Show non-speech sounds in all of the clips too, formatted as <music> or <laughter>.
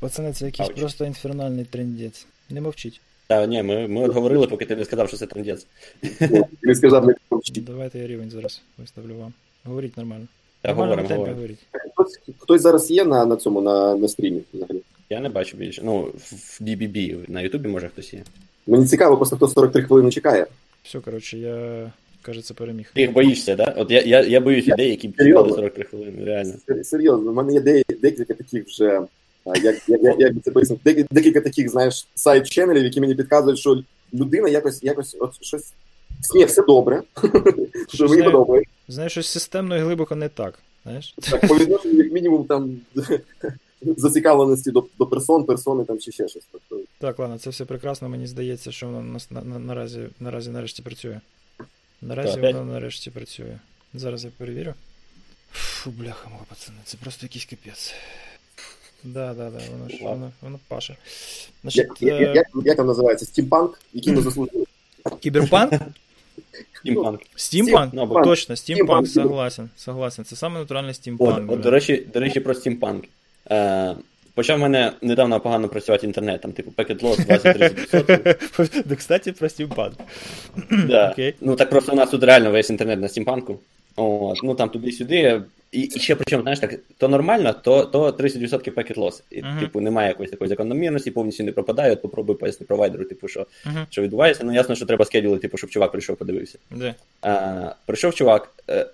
Пацани, це якийсь Ауч. просто інфернальний трендець. Не мовчіть. Та ні, ми, ми от говорили, поки ти не сказав, що це трендець. Не сказав, не помчить. Давайте я рівень зараз виставлю вам. Говоріть нормально. Та говоримо, говоримо. Хтось, хтось зараз є на, на цьому, на, на стрімі взагалі. Я не бачу більше. Ну, в BBB на Ютубі може хтось є. Мені цікаво, просто хто 43 хвилини чекає. Все, коротше, я, кажеться, переміг. Ти їх боїшся, да? От я, я, я боюсь людей, які чекали 43 хвилини, реально. Серйозно, в мене є декілька таких вже. Як, як, як це пояснити, Дек- декілька таких, знаєш, сайт-ченелів, які мені підказують, що людина якось, якось от щось. Ні, все добре. <laughs> Що мені подобається. Знаєш, щось системно і глибоко не так. Знаєш? Так, по відношенню, як мінімум, там <laughs> зацікавленості до, до персон, персони там чи ще щось. Тобто, Так, ладно, це все прекрасно. Мені здається, що воно нас на, на, наразі, наразі нарешті працює. Наразі Так, воно нарешті працює. Зараз я перевірю. Фу, бляха мого пацани, це просто якийсь капець. Да, да, да, воно ж Ладно. воно, воно паше. Значить, як, як, е, як, як там називається? Стімпанк, який ми <clears throat> заслужили. кіберпанк? Стімпанк. Стімпанк? Ну, Точно, стімпанк, согласен. Согласен. Це саме натуральний От, стімпанк. от до, речі, до речі, про стімпанк. Е, почав в мене недавно погано працювати інтернет, там, типу, packet loss <laughs> 20-30%. Да, кстати, про стімпанк. Да. Окей. Ну так просто у нас тут реально весь інтернет на стімпанку. От, ну там туди-сюди. І, і ще причому, знаєш, так, то нормально, то, то 30% packet loss. І, Мгм. типу, немає якоїсь такої закономірності, повністю не пропадає. От попробуй поясни провайдеру, типу, що, Мгм. що відбувається. Ну ясно, що треба скедюли, типу, щоб чувак прийшов, подивився. Де? А, прийшов чувак. Е,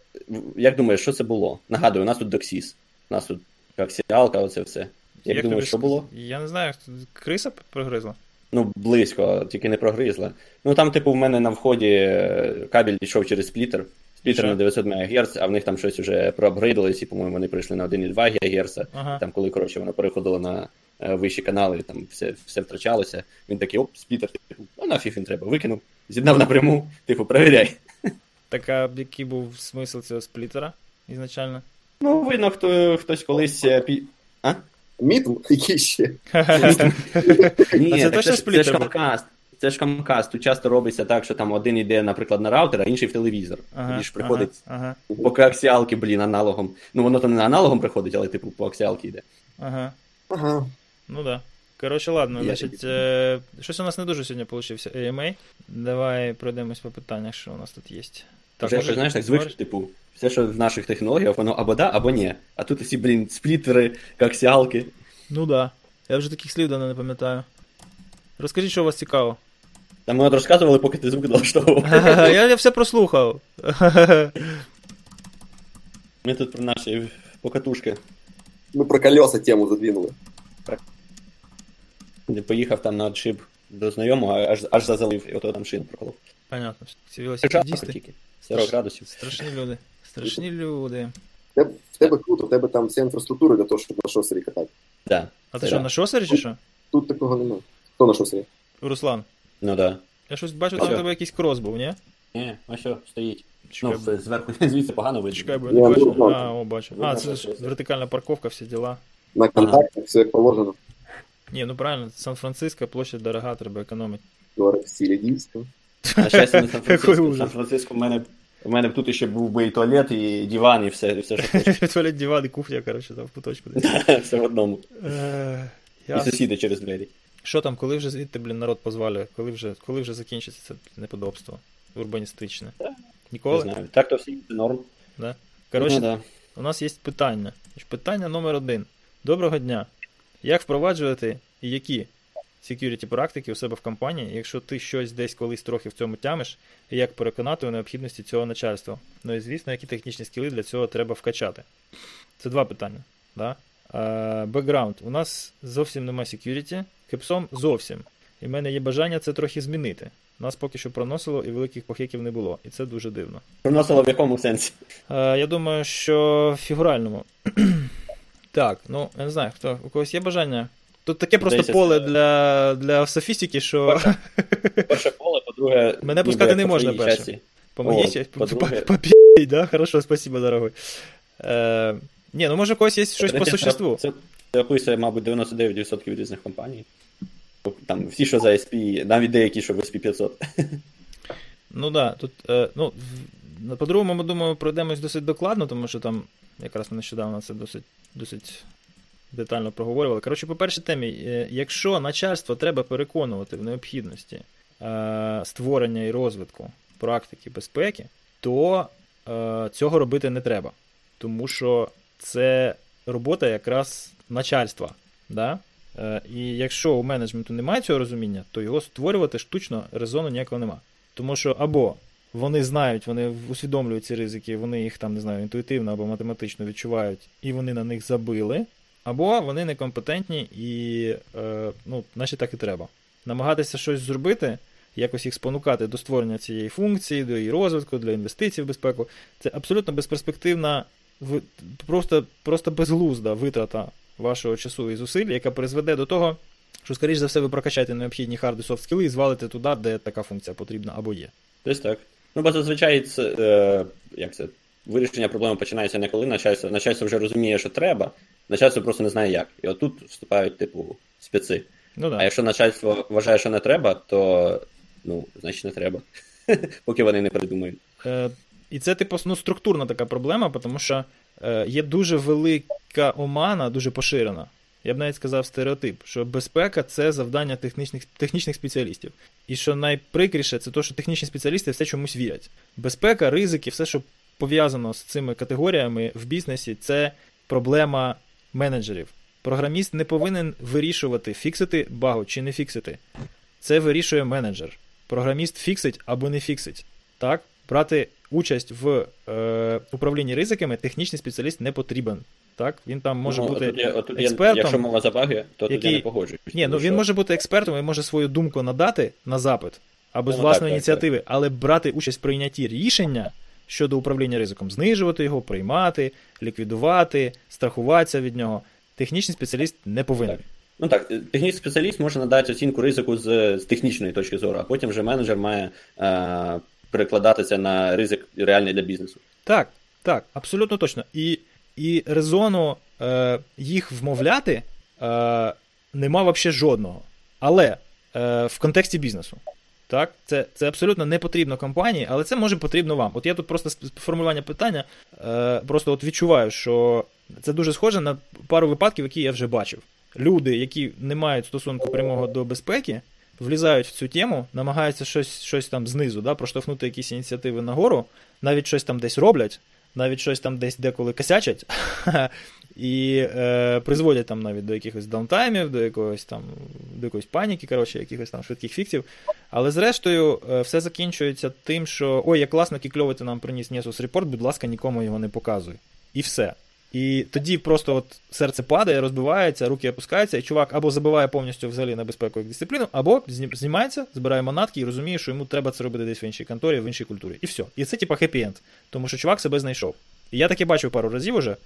як думаєш, що це було? Нагадую, у нас тут доксіс. У нас тут коксіалка, оце все. Як, тобі думаєш, що було? Я не знаю, криса прогризла? Ну, близько, тільки не прогризла. Ну там, типу, в мене на вході е, кабель йшов через сплітер. Сплітер на 900 МГц, а в них там щось вже проапгрейдилось, і, по-моєму, вони прийшли на 1,2 ГГц. Ага. Там, коли коротше воно переходило на е, вищі канали, там все, все втрачалося. Він такий, оп, сплітер, типу, а нафіг він треба, викинув, з'єднав напряму, <laughs> типу, перевіряй. Так а який був смисл цього сплітера ізначально? Ну, видно, хто хтось колись. е, Пі... А? Міт, який ще. <laughs> Ні, це так точно це, ж- це ж був? камкаст. Це ж камкаст. Тут часто робиться так, що там один йде, наприклад, на раутер, а інший в телевізор. Ага, І ж приходить Ага, по коаксіалки, блін, аналогом. Ну, воно там не аналогом приходить, але типу по аксіалки йде. ага. Ага. Ну да. Коротше, ладно, Я значить, е, щось у нас не дуже сьогодні получився AMA. Давай пройдемось по питаннях, що у нас тут є. Так, Вже, може, знаєш, так звик, говориш? типу, все, що в наших технологіях, воно або да, або ні. А тут усі, блін, сплітери, коаксіалки. Ну да. Я вже таких слів давно не пам'ятаю. Розкажіть, що у вас цікаво. Та ми от розказували, поки ти звук налаштовував. я, я все прослухав. Ми тут про наші покатушки. Ми про колеса тему задвинули. Де поїхав там на отшиб до знайомого, аж, аж зазалив, і ото там шину проколов. Понятно. Ці велосипедісти. 40 градусів. Страшні люди. Страшні люди. В тебе, в тебе круто, в тебе там вся інфраструктура для того, щоб на шосері катати. Да. А ти що, на шосері чи що? Тут такого немає. Хто на шосері? Руслан. Ну да. Я щось бачу, там у тебе якийсь крос був, ні? Ні, а що, стоїть. Чекай, Ну, зверху <laughs> звідси погано видно. чекай, бо я Я не бачу. А, о, бачу. А, це ж вертикальна парковка, всі діла. На контактах, все як положено. Ні, ну правильно, Сан-Франциско, площадь дорога, треба економити. Говорить, в стилі дійсно. На щастя, <laughs> Який Сан-Франциско. Ужас. Сан-Франциско в мене, в мене б тут ще був би і туалет, і диван, і все, і все, що <laughs> хочеш. Туалет, диван і кухня, коротше, там в куточку десь. все в одному. Е, І сусіди через двері. Що там, коли вже звідти, блін, народ позвалює? Коли вже, коли вже закінчиться це неподобство урбаністичне? Ніколи? Не знаю. Так то всі це норм. Да? Коротше, ну, да. у нас є питання. Питання номер один. Доброго дня. Як впроваджувати і які security практики у себе в компанії, якщо ти щось десь колись трохи в цьому тямиш, і як переконати у необхідності цього начальства? Ну і звісно, які технічні скіли для цього треба вкачати. Це два питання. Да? Бекграунд. У нас зовсім нема security, кепсом зовсім. І в мене є бажання це трохи змінити. Нас поки що проносило і великих похиків не було, і це дуже дивно. Проносило в якому сенсі? Е, я думаю, що в фігуральному. <clears throat> так, ну, я не знаю, хто у когось є бажання. Тут таке просто Здається, поле для, для софістики, що Перше <laughs> поле, по-друге, Мене пускати не можна перше. по- по-друге- по- <laughs> да? Хорошо, спасибо, дорогой. Е, ні, ну може когось є щось по существу. Це, описує, мабуть, 99% різних компаній. Там всі, що за SP, навіть деякі, що в SP 500. Ну да, тут, е, ну, по-другому, ми думаю, пройдемось досить докладно, тому що там якраз нещодавно це досить, досить детально проговорювали. Коротше, по першій темі, е, якщо начальство треба переконувати в необхідності е, створення і розвитку практики безпеки, то е, цього робити не треба. Тому що це робота якраз начальства. Да? Е, і якщо у менеджменту немає цього розуміння, то його створювати штучно резону ніякого нема. Тому що або вони знають, вони усвідомлюють ці ризики, вони їх там не знаю, інтуїтивно або математично відчувають, і вони на них забили, або вони некомпетентні і е, ну, наче так і треба. Намагатися щось зробити, якось їх спонукати до створення цієї функції, до її розвитку, для інвестицій в безпеку. Це абсолютно безперспективна, просто, просто безглузда витрата вашого часу і зусиль, яка призведе до того, що, скоріш за все, ви прокачаєте необхідні hard і soft скіли і звалите туди, де така функція потрібна або є. Десь так. Ну, бо зазвичай це, е, як це, вирішення проблеми починається не коли начальство, начальство вже розуміє, що треба, начальство просто не знає як. І отут вступають, типу, спеці. Ну, да. А якщо начальство вважає, що не треба, то ну, значить не треба. <laughs> Поки вони не придумають. Е, І це, типу, ну, структурна така проблема, тому що е, є дуже велика омана, дуже поширена. Я б навіть сказав стереотип, що безпека це завдання технічних технічних спеціалістів. І що найприкріше, це те, що технічні спеціалісти все чомусь вірять. Безпека, ризики, все, що пов'язано з цими категоріями в бізнесі, це проблема менеджерів. Програміст не повинен вирішувати, фіксити багу чи не фіксити. Це вирішує менеджер. Програміст фіксить або не фіксить. Так? Брати участь в е, управлінні ризиками технічний спеціаліст не потрібен. Так, він там може ну, бути отут отут експертом. Якщо мова за баги, то який... тут я не погоджуюсь. Ні, ну він може бути експертом і може свою думку надати на запит або ну, з власної так, ініціативи, так, так. але брати участь в прийнятті рішення щодо управління ризиком, знижувати його, приймати, ліквідувати, страхуватися від нього. Технічний спеціаліст не повинен. Так. Ну так, технічний спеціаліст може надати оцінку ризику з, з технічної точки зору, а потім вже менеджер має е, перекладатися на ризик реальний для бізнесу. Так, так, абсолютно точно. І і резону е, їх вмовляти е, нема взагалі жодного. Але е, в контексті бізнесу. Так, це це абсолютно не потрібно компанії, але це може потрібно вам. От я тут просто формулювання питання, е, просто от відчуваю, що це дуже схоже на пару випадків, які я вже бачив. Люди, які не мають стосунку прямого до безпеки, влізають в цю тему, намагаються щось щось там знизу, да, проштовхнути якісь ініціативи нагору, навіть щось там десь роблять, навіть щось там десь деколи косячать, <laughs> і е, призводять там навіть до якихось даунтаймів, до якогось там до якоїсь паніки, коротше, якихось там швидких фіксів. Але зрештою, е, все закінчується тим, що ой, як класно, який ти нам приніс Nessus Report, будь ласка, нікому його не показуй. І все. І тоді просто от серце падає, розбивається, руки опускаються, і чувак або забиває повністю взагалі на безпеку як дисципліну, або знімається, збирає манатки і розуміє, що йому треба це робити десь в іншій конторі, в іншій культурі. І все. І це типа хеппі-енд, тому що чувак себе знайшов. І я таке бачив пару разів уже. Е,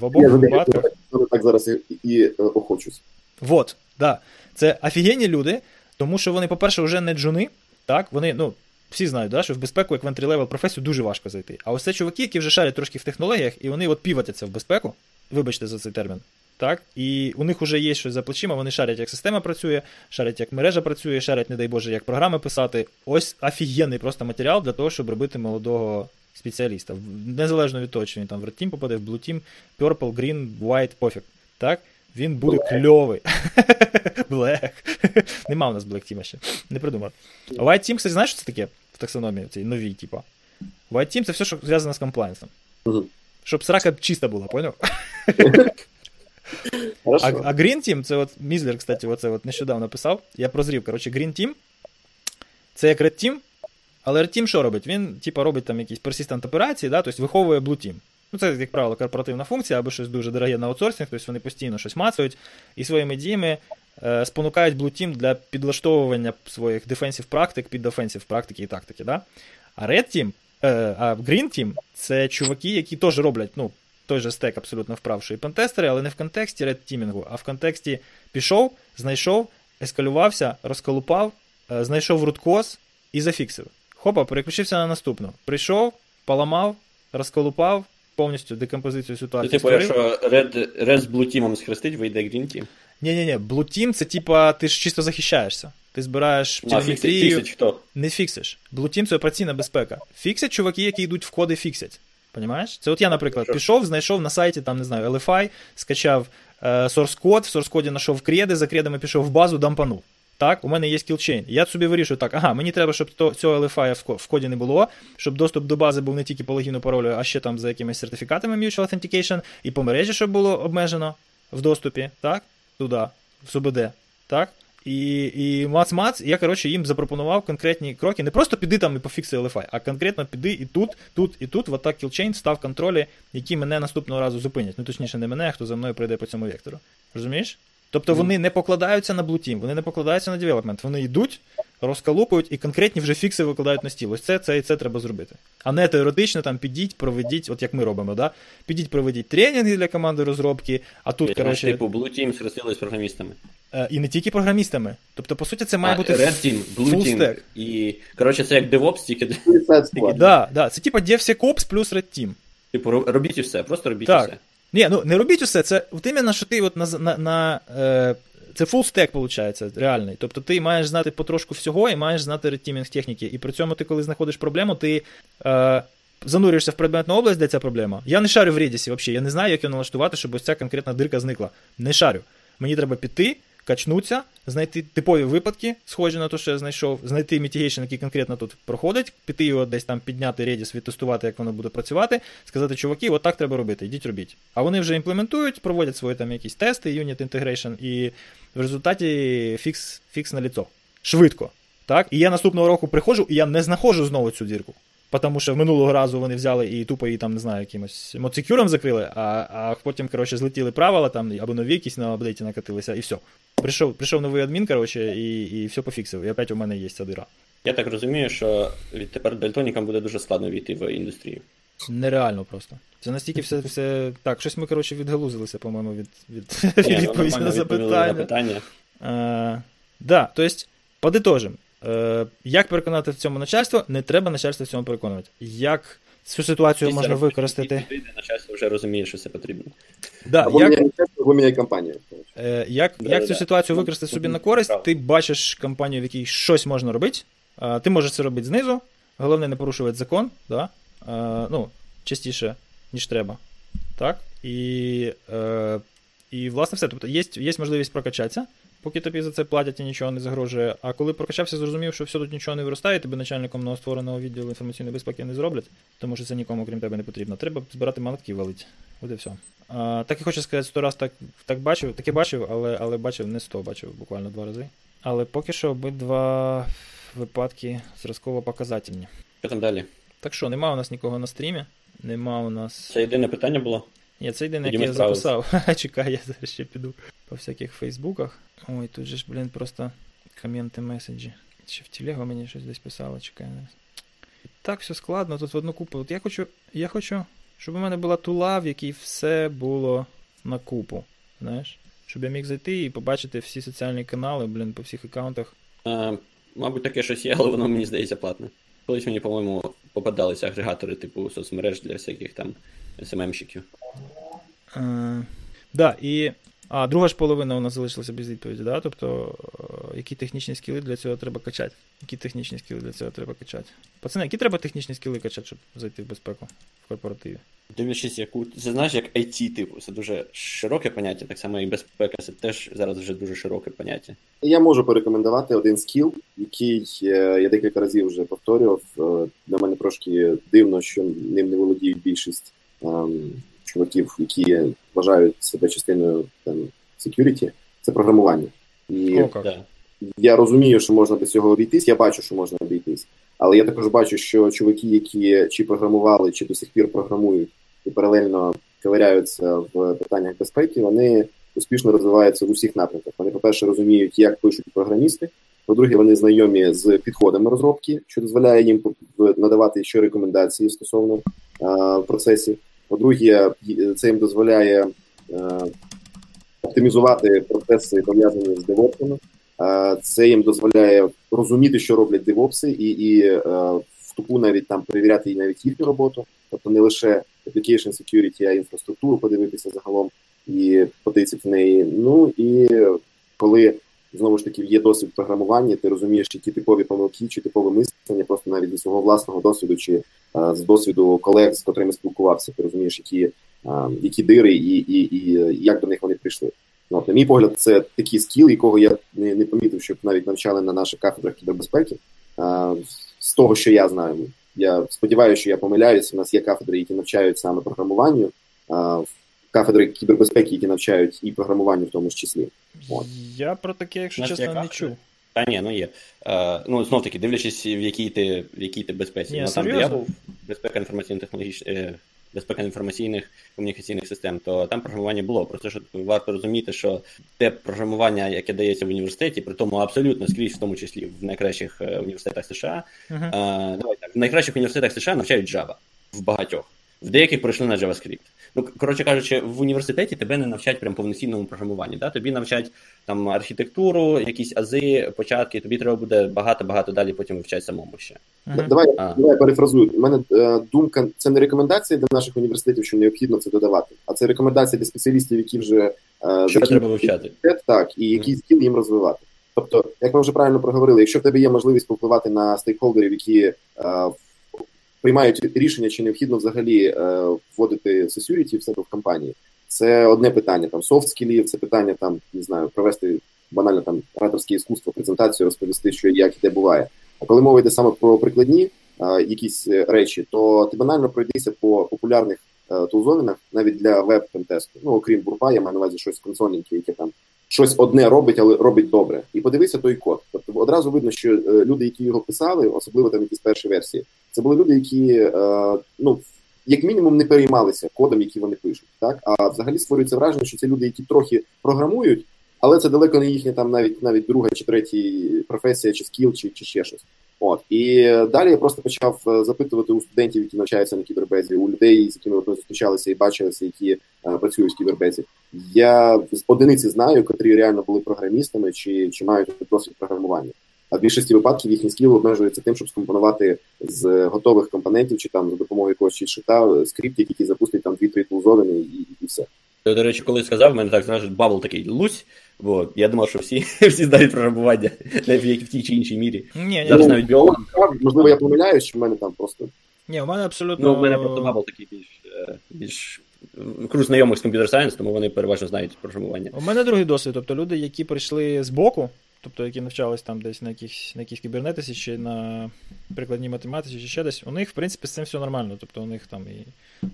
в обох я випадках. Я так зараз і, і, і охочусь. Вот, да. Це офігенні люди, тому що вони, по-перше, вже не джуни, так, вони, ну. Всі знають, да, що в безпеку, як в entry-level професію, дуже важко зайти. А ось це чуваки, які вже шарять трошки в технологіях, і вони от піватяться в безпеку, вибачте за цей термін. Так, і у них вже є щось за плечима, вони шарять, як система працює, шарять, як мережа працює, шарять, не дай Боже, як програми писати. Ось офігенний просто матеріал для того, щоб робити молодого спеціаліста. Незалежно від того, чи він там в Red Team попаде, в Blue Team, Purple, Green, White, пофіг. Так? Він буде кльовий. <laughs> Black. Нема у нас Black Team ще. Не придумав. White Team, кстати, знаєш, що це таке в таксономії, цій новій, типа? White Team це все, що зв'язано з комплайнсом. Угу. Щоб срака чиста була, поняв? а, а Green Team, це от Мізлер, кстати, оце от нещодавно писав. Я прозрів. Коротше, Green Team це як Red Team, але Red Team що робить? Він, типа, робить там якісь persistent операції, да, тобто виховує Blue Team. Ну, це, як правило, корпоративна функція або щось дуже дороге на аутсорсинг, тобто вони постійно щось мацають і своїми діями е, спонукають Blue Team для підлаштовування своїх дефенсів практик під офенсів практики і тактики. Да? А Red Team, е, а Green Team це чуваки, які теж роблять ну, той же стек абсолютно вправ, що і пентестери, але не в контексті Red Teamінгу, а в контексті пішов, знайшов, ескалювався, розколупав, е, знайшов руткоз і зафіксив. Хопа, переключився на наступну. Прийшов, поламав, розколупав повністю декомпозицію ситуації. Типу, якщо Red, Red з Blue Team схрестить, вийде Green Team? Ні-ні-ні, Blue Team це типа ти ж чисто захищаєшся. Ти збираєш телеметрію. Фіксить хто? Не фіксиш. Blue Team це операційна безпека. Фіксять чуваки, які йдуть в коди, фіксять. Понімаєш? Це от я, наприклад, Що? пішов, знайшов на сайті, там, не знаю, LFI, скачав е, source код, в source коді знайшов креди, за кредами пішов в базу, дампанув. Так, у мене є скілчейн. Я собі вирішую, так, ага, мені треба, щоб то, цього LFI в коді не було, щоб доступ до бази був не тільки по логіну паролю, а ще там за якимись сертифікатами Mutual Authentication, і по мережі, щоб було обмежено в доступі, так, туди, в СУБД, так. І, і мац-мац, я, коротше, їм запропонував конкретні кроки. Не просто піди там і пофікси LFI, а конкретно піди і тут, тут, і тут, в атак кілчейн став контролі, які мене наступного разу зупинять. Ну, точніше, не мене, а хто за мною прийде по цьому вектору. Розумієш? Тобто вони не покладаються на Blue Team, вони не покладаються на девелопмент. Вони йдуть, розкалупують і конкретні вже фікси викладають на стіл. Ось це, це і це треба зробити. А не теоретично там підіть, проведіть, от як ми робимо, да? Підіть, проведіть тренінги для команди розробки, а тут, Коротше, типу, Blue Team сростили з програмістами. е, і не тільки програмістами. Тобто, по суті, це має а, бути Red Team, Blue full Team. stack. І, коротше, це як DevOps, тільки, Suicide <laughs> Squad. Да, да, це типа DevSecOps плюс Red Team. типу, робіть і все, просто робіть Так. і все. Ні, ну не робіть усе. Це от именно, що ти от на, на, на е, це full stack, виходить, реальний. Тобто ти маєш знати потрошку всього і маєш знати red teaming техніки. І при цьому ти, коли знаходиш проблему, ти е, занурюєшся в предметну область, де ця проблема. Я не шарю в Redis взагалі, я не знаю, як його налаштувати, щоб ось ця конкретна дирка зникла. Не шарю. Мені треба піти, качнутися, знайти типові випадки, схожі на те, що я знайшов, знайти mitigation, який конкретно тут проходить, піти його десь там підняти Redis, відтестувати, як воно буде працювати, сказати, чуваки, от так треба робити, йдіть робіть. А вони вже імплементують, проводять свої там якісь тести, unit integration, і в результаті фікс, фікс на ліцо. Швидко. Так? І я наступного року приходжу, і я не знаходжу знову цю дірку. Тому що минулого разу вони взяли і тупо її там, не знаю, якимось моцикюром закрили, а, а потім, коротше, злетіли правила там, або нові якісь на апдейті накатилися, і все. Прийшов, прийшов новий адмін, коротше, і, і все пофіксив. І опять у мене є ця дира. Я так розумію, що відтепер дальтонікам буде дуже складно війти в індустрію. Нереально просто. Це настільки все. все... Так, щось ми, коротше, відгалузилися, по-моєму, від, від, Ні, від ну, відповіді на запитання. на питання. Е, да, то есть, подытожим. Е, як переконати в цьому начальство? Не треба начальство в цьому переконувати. Як цю ситуацію можна використати? роботи начальство вже розуміє, що це потрібно. Да, Або як, міняє компанію. е, як, Да, як да, цю да. ситуацію Ну, використати собі на правда. користь? Ти бачиш компанію, в якій щось можна робити. Е, ти можеш це робити знизу. Головне не порушувати закон, да? е, ну, частіше, ніж треба. Так? І, е, і власне все. Тобто є, є можливість прокачатися, поки тобі за це платять і нічого не загрожує. А коли прокачався, зрозумів, що все тут нічого не виростає, тебе начальником новоствореного відділу інформаційної безпеки не зроблять, тому що це нікому, крім тебе, не потрібно. Треба збирати молотки валить. От і все. А, так і хочу сказати, сто раз так, так бачив, таке бачив, але, але бачив не сто, бачив буквально два рази. Але поки що обидва випадки зразково показательні. Що там далі? Так що, нема у нас нікого на стрімі, нема у нас. Це єдине питання було. Ні, це єдине, Тоді яке ми я справились. записав. <laughs> Чекай, я зараз ще піду по всяких фейсбуках. Ой, тут же ж, блін, просто коменти, меседжі. Ще в телегу мені щось десь писало, чекай. зараз. Так все складно, тут в одну купу. От я хочу, я хочу, щоб у мене була тула, в якій все було на купу. Знаєш? Щоб я міг зайти і побачити всі соціальні канали, блін, по всіх аккаунтах. А, мабуть, таке щось є, але воно мені здається платне. Колись мені, по-моєму, попадалися агрегатори типу соцмереж для всяких там СММщиків. Е, да, і. А, друга ж половина у нас залишилася без відповіді, да? Тобто, е, які технічні скіли для цього треба качати? Які технічні скіли для цього треба качати? Пацани, які треба технічні скіли качати, щоб зайти в безпеку в корпоративі? Дивлячись, яку. Це знаєш, як IT, типу, це дуже широке поняття, так само і безпека, це теж зараз вже дуже широке поняття. Я можу порекомендувати один скіл, який е, я декілька разів вже повторював. Для мене трошки дивно, що ним не володіють більшість чуваків, які вважають себе частиною там, security. Це програмування. І О. Да. я розумію, що можна без цього обійтись, я бачу, що можна обійтись. Але я також бачу, що чуваки, які чи програмували, чи до сих пір програмують і паралельно ковиряються в питаннях безпеки, вони успішно розвиваються в усіх напрямках. Вони, по-перше, розуміють, як пишуть програмісти. По-друге, вони знайомі з підходами розробки, що дозволяє їм надавати ще рекомендації стосовно е, процесів. По-друге, це їм дозволяє е, оптимізувати процеси, пов'язані з девопсами. Е, Це їм дозволяє розуміти, що роблять девопси, і, і е, в тупу навіть там перевіряти навіть їхню роботу, тобто не лише application security, а інфраструктуру подивитися загалом і потицяти в неї. Ну і коли знову ж таки є досвід програмування, ти розумієш, які типові помилки, чи типове мислення, просто навіть зі свого власного досвіду, чи а, з досвіду колег, з котрими спілкувався, ти розумієш, які а, які дири і, і, і як до них вони прийшли. Ну, на мій погляд, це такий скіл, якого я не не помітив, щоб навіть навчали на наших кафедрах кібербезпеки. А, З того, що я знаю, я сподіваюся, що я помиляюся. У нас є кафедри, які навчають саме програмуванню, а, кафедри кібербезпеки, які навчають і програмуванню в тому ж числі. От. Я про таке, якщо чесно, не чув. Та ні, ну є. Е, ну, знов таки, дивлячись, в якій ти в якій ти безпеці. Ні, ну, там, де я був безпека інформаційно-технологічних. Е, безпека інформаційних комунікаційних систем, то там програмування було. Просто що варто розуміти, що те програмування, яке дається в університеті, при тому абсолютно скрізь, в тому числі в найкращих університетах США, uh-huh. а, давай так, в найкращих університетах США навчають Java в багатьох. В деяких пройшли на JavaScript. Ну, коротше кажучи, в університеті тебе не навчать прям повноцінному програмуванні. Да? Тобі навчать там архітектуру, якісь ази, початки, тобі треба буде багато-багато далі потім вивчати самому ще. Uh-huh. Давай а. давай перефразую. У мене е, думка, це не рекомендація для наших університетів, що необхідно це додавати, а це рекомендація для спеціалістів, які вже е, що треба вивчати. Так, і який uh-huh. скіл їм розвивати. Тобто, як ми вже правильно проговорили, якщо в тебе є можливість повпливати на стейкхолдерів, які е, приймають рішення, чи необхідно взагалі е, вводити security в себе в компанії. Це одне питання. Там софт скілів, це питання там не знаю, провести банально там ораторське іскусство, презентацію, розповісти, що як і де буває. А коли мова йде саме про прикладні а, якісь речі, то ти банально пройдися по популярних тулзонинах навіть для веб-пентесту. Ну окрім бурпа, я маю на увазі щось консольненьке, яке там щось одне робить, але робить добре. І подивися той код. Тобто одразу видно, що люди, які його писали, особливо там якісь перші версії, це були люди, які е, ну як мінімум не переймалися кодом, який вони пишуть. Так а взагалі створюється враження, що це люди, які трохи програмують, але це далеко не їхня там навіть навіть друга чи третя професія, чи скіл, чи, чи ще щось. От і далі я просто почав запитувати у студентів, які навчаються на кібербезі, у людей, з якими ми зустрічалися і бачилися, які е, працюють в кібербезі. Я з одиниці знаю, котрі реально були програмістами чи чи мають досвід програмування. А в більшості випадків їхній скіл обмежується тим, щоб скомпонувати з готових компонентів чи там за допомогою якогось cheat sheet а скрипт, який запустить там дві-три тулзовини і, і все. До речі, коли сказав, в мене так зразу bubble такий лусь, бо я думав, що всі <laughs> всі знають програмування <laughs> в тій чи іншій мірі. Ні, Зараз навіть біолог, можливо, я помиляюсь, що в мене там просто. Ні, у мене абсолютно. Ну, у мене просто bubble такий більш більш круг знайомих з computer science, тому вони переважно знають програмування. У мене другий досвід, тобто люди, які прийшли з боку, тобто які навчались там десь на якихось на якійсь кібернетиці чи на прикладній математиці, чи ще десь, у них, в принципі, з цим все нормально. Тобто у них там і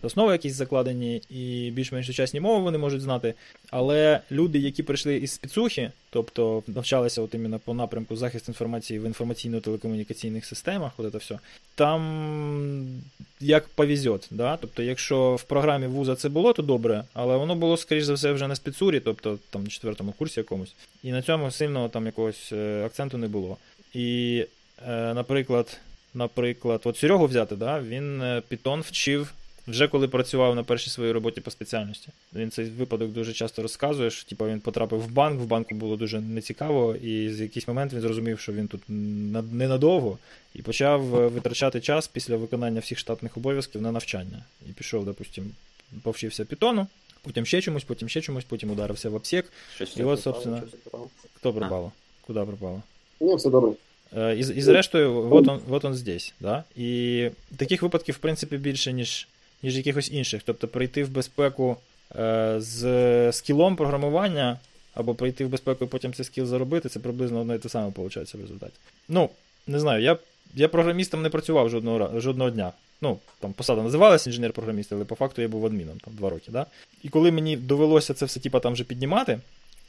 основи якісь закладені, і більш-менш сучасні мови вони можуть знати. Але люди, які прийшли із спецухи, тобто навчалися от іменно по напрямку захист інформації в інформаційно-телекомунікаційних системах, от це все, там як повезет. Да? Тобто, якщо в програмі вуза це було, то добре, але воно було, скоріш за все, вже на спецурі, тобто там на четвертому курсі якомусь. І на цьому сильного там якогось е, акценту не було. І, е, наприклад, наприклад, от Серегу взяти, да, він Python е, вчив вже коли працював на першій своїй роботі по спеціальності. Він цей випадок дуже часто розказує, що типу, він потрапив в банк, в банку було дуже нецікаво, і з якийсь момент він зрозумів, що він тут ненадовго, і почав витрачати час після виконання всіх штатних обов'язків на навчання. І пішов, допустим, повчився Python, потім ще чомусь, потім ще чомусь, потім ударився в обсек. Щось і от, собственно, хто пропало? Куди пропало? Ну, все добре. І, і зрештою, вот он, вот он здесь. Да? І таких випадків, в принципі, більше, ніж ніж якихось інших. Тобто прийти в безпеку е, з скілом програмування, або прийти в безпеку і потім цей скіл заробити, це приблизно одне і те саме виходить в результаті. Ну, не знаю, я я програмістом не працював жодного жодного дня. Ну, там посада називалася інженер-програміст, але по факту я був адміном там два роки. Да? І коли мені довелося це все типа, там вже піднімати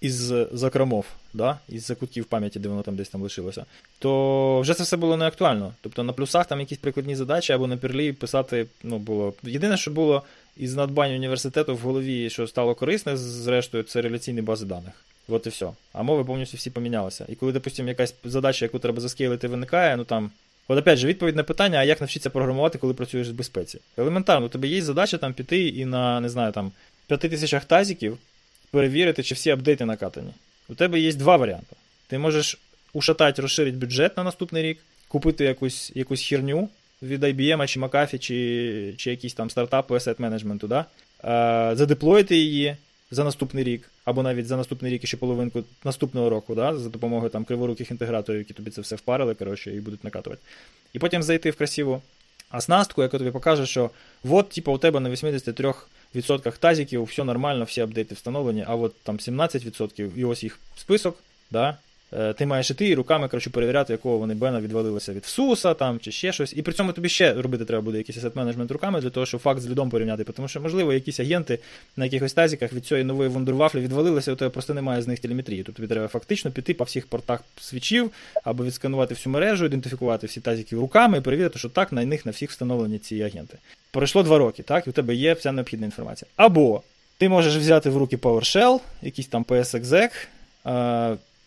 із закромов, да, із закутків пам'яті, де воно там десь там лишилося, то вже це все було не актуально. Тобто на плюсах там якісь прикладні задачі або на перлі писати ну, було. Єдине, що було із надбань університету в голові, що стало корисне, зрештою, це реляційні бази даних. От і все. А мови повністю всі помінялися. І коли, допустимо, якась задача, яку треба заскейлити, виникає, ну там. От опять же, відповідь на питання, а як навчитися програмувати, коли працюєш в безпеці? Елементарно, у тебе є задача там піти і на, не знаю, там, 5 тисячах тазиків перевірити, чи всі апдейти накатані. У тебе є два варіанти. Ти можеш ушатати, розширити бюджет на наступний рік, купити якусь якусь херню від IBM чи McAfee, чи чи якісь там стартапи asset менеджменту, да? задеплоїти її, за наступний рік, або навіть за наступний рік і ще половинку наступного року, да, за допомогою там криворуких інтеграторів, які тобі це все впарили, коротше, і будуть накатувати. І потім зайти в красиву оснастку, яка тобі покаже, що от, типу, у тебе на 83% тазиків все нормально, всі апдейти встановлені, а от там 17%, і ось їх список, да, ти маєш іти і руками коротше, перевіряти, якого вони бена відвалилися від ФСУСа там, чи ще щось. І при цьому тобі ще робити треба буде якийсь асет-менеджмент руками для того, щоб факт з лідом порівняти. Тому що, можливо, якісь агенти на якихось тазіках від цієї нової вундервафлі відвалилися, у тебе просто немає з них телеметрії. Тобто тобі треба фактично піти по всіх портах свічів, або відсканувати всю мережу, ідентифікувати всі тазіки руками і перевірити, що так на них на всіх встановлені ці агенти. Пройшло два роки, так, і у тебе є вся необхідна інформація. Або ти можеш взяти в руки PowerShell, якийсь там PSExec,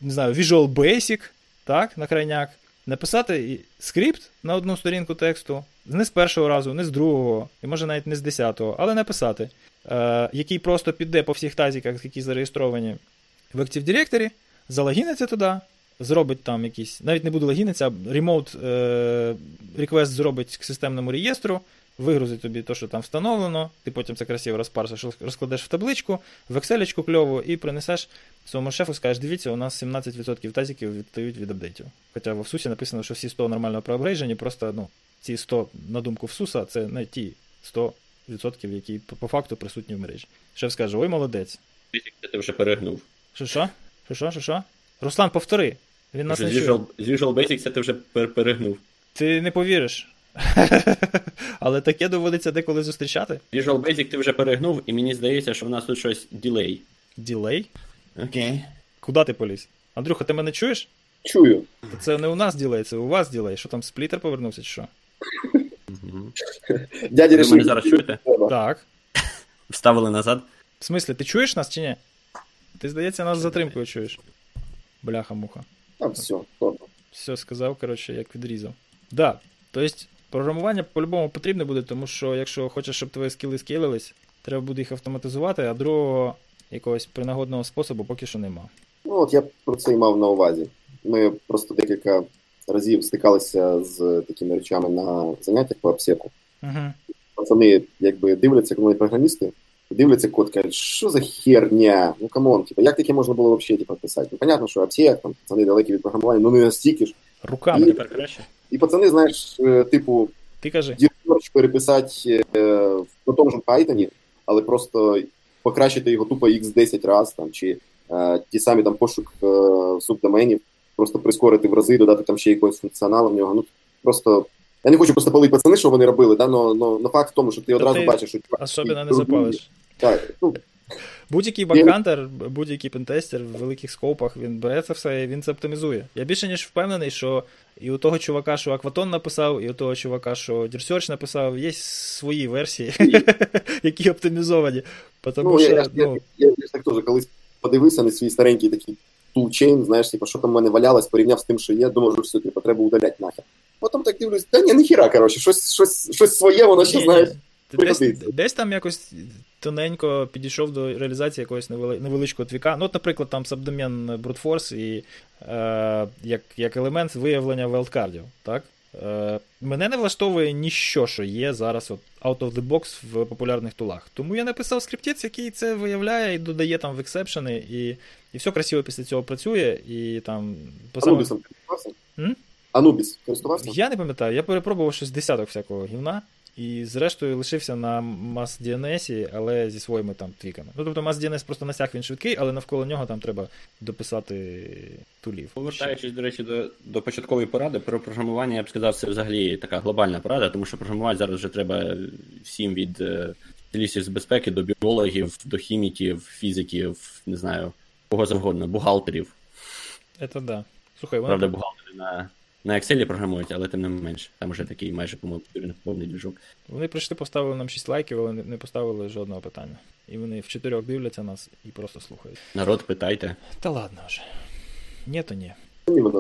не знаю, Visual Basic, так, на крайняк, написати скрипт на одну сторінку тексту, не з першого разу, не з другого, і може навіть не з десятого, але написати, е, який просто піде по всіх тазіках, які зареєстровані в Active Directory, залогіниться туди, зробить там якийсь, навіть не буде логінитися, а е, request зробить к системному реєстру, вигрузить тобі те, що там встановлено, ти потім це красиво розпарсиш, розкладеш в табличку, в Excel кльову і принесеш своєму шефу, скажеш, дивіться, у нас 17% тазиків відстають від апдейтів. Хоча в Сусі написано, що всі 100 нормально проапгрейджені, просто ну, ці 100, на думку Всуса, це не ті 100%, які по факту присутні в мережі. Шеф скаже, ой, молодець. Ти вже перегнув. Що що? Що що? Що що? Руслан, повтори. Він нас не чує. Visual Basic це ти вже перегнув. Ти не повіриш. <laughs> Але таке доводиться деколи зустрічати. Visual Basic ти вже перегнув, і мені здається, що в нас тут щось ділей. Ділей? Окей. Куди ти поліз? Андрюха, ти мене чуєш? Чую. Це не у нас ділей, це у вас ділей. Що там сплітер повернувся, чи що? Дядя Ви мене зараз чуєте? Так. Вставили назад. В смислі, ти чуєш нас чи ні? Ти, здається, нас затримкою чуєш. Бляха-муха. А, все, ладно. Все сказав, коротше, як відрізав. Да. Тобто, програмування по-любому потрібне буде, тому що якщо хочеш, щоб твої скіли скейлились, треба буде їх автоматизувати, а другого якогось принагодного способу поки що нема. Ну, от я про це і мав на увазі. Ми просто декілька разів стикалися з такими речами на заняттях по AppSec у. Угу. Пацани, якби дивляться, коли програмісти, дивляться код, кажуть, що за херня? Ну come on, типу, як таке можна було взагалі типу, писати? Ну, понятно, що AppSec, там пацани далекі від програмування, ну не настільки ж. Руками і, тепер краще. І пацани, знаєш, типу, ти кажи. Dirsearch переписати е, на тому ж Python, але просто покращити його тупо x10 раз, там, чи е, ті самі там пошук е, субдоменів, просто прискорити в рази, додати там ще якогось функціоналу в нього. Ну, просто я не хочу просто палити пацани, що вони робили, да, но, но, но факт в тому, що ти одразу ти бачиш, що особливо не запалиш. Так, ну, Будь-який бакхантер, будь-який пентестер в великих скопах, він бере це все і він це оптимізує. Я більше ніж впевнений, що і у того чувака, що Акватон написав, і у того чувака, що Дірсерч написав, є свої версії, <laughs> які оптимізовані. Ну, що, я, ну... я, я, я так теж колись подивився на свій старенький такий тулчейн, знаєш, типу, що там в мене валялось, порівняв з тим, що є, думаю, що все, типу, треба удаляти нахер. Потім так дивлюсь, та ні, ніхіра, коротше, щось, щось, щось своє, воно ще, знаєш. Десь, десь там якось тоненько підійшов до реалізації якогось невеличкого твіка. Ну, от, наприклад, там сабдомен Force і е, як як елемент виявлення велдкардів. Так? Е, Мене не влаштовує ніщо, що є зараз от out of the box в популярних тулах. Тому я написав скриптець, який це виявляє і додає там в ексепшени, і і все красиво після цього працює. і там... Анубісом користувався? Анубіс користувався? Я не пам'ятаю, я перепробував щось десяток всякого гівна. І зрештою лишився на MassDNS, але зі своїми там твіками. Ну тобто MassDNS просто насяг він швидкий, але навколо нього там треба дописати тулів. Повертаючись, до речі, до до початкової поради про програмування, я б сказав, це взагалі така глобальна порада, тому що програмувати зараз вже треба всім від спеціалістів з безпеки до біологів, до хіміків, фізиків, не знаю, кого завгодно, бухгалтерів. Це да. Слухай, Правда, бухгалтери на на Excel програмують, але тим не менш. Там вже такий майже по-моєму повний двіжок. Вони прийшли, поставили нам 6 лайків, але не поставили жодного питання. І вони в чотирьох дивляться нас і просто слухають. Народ, питайте. Та ладно вже. Ні, то ні.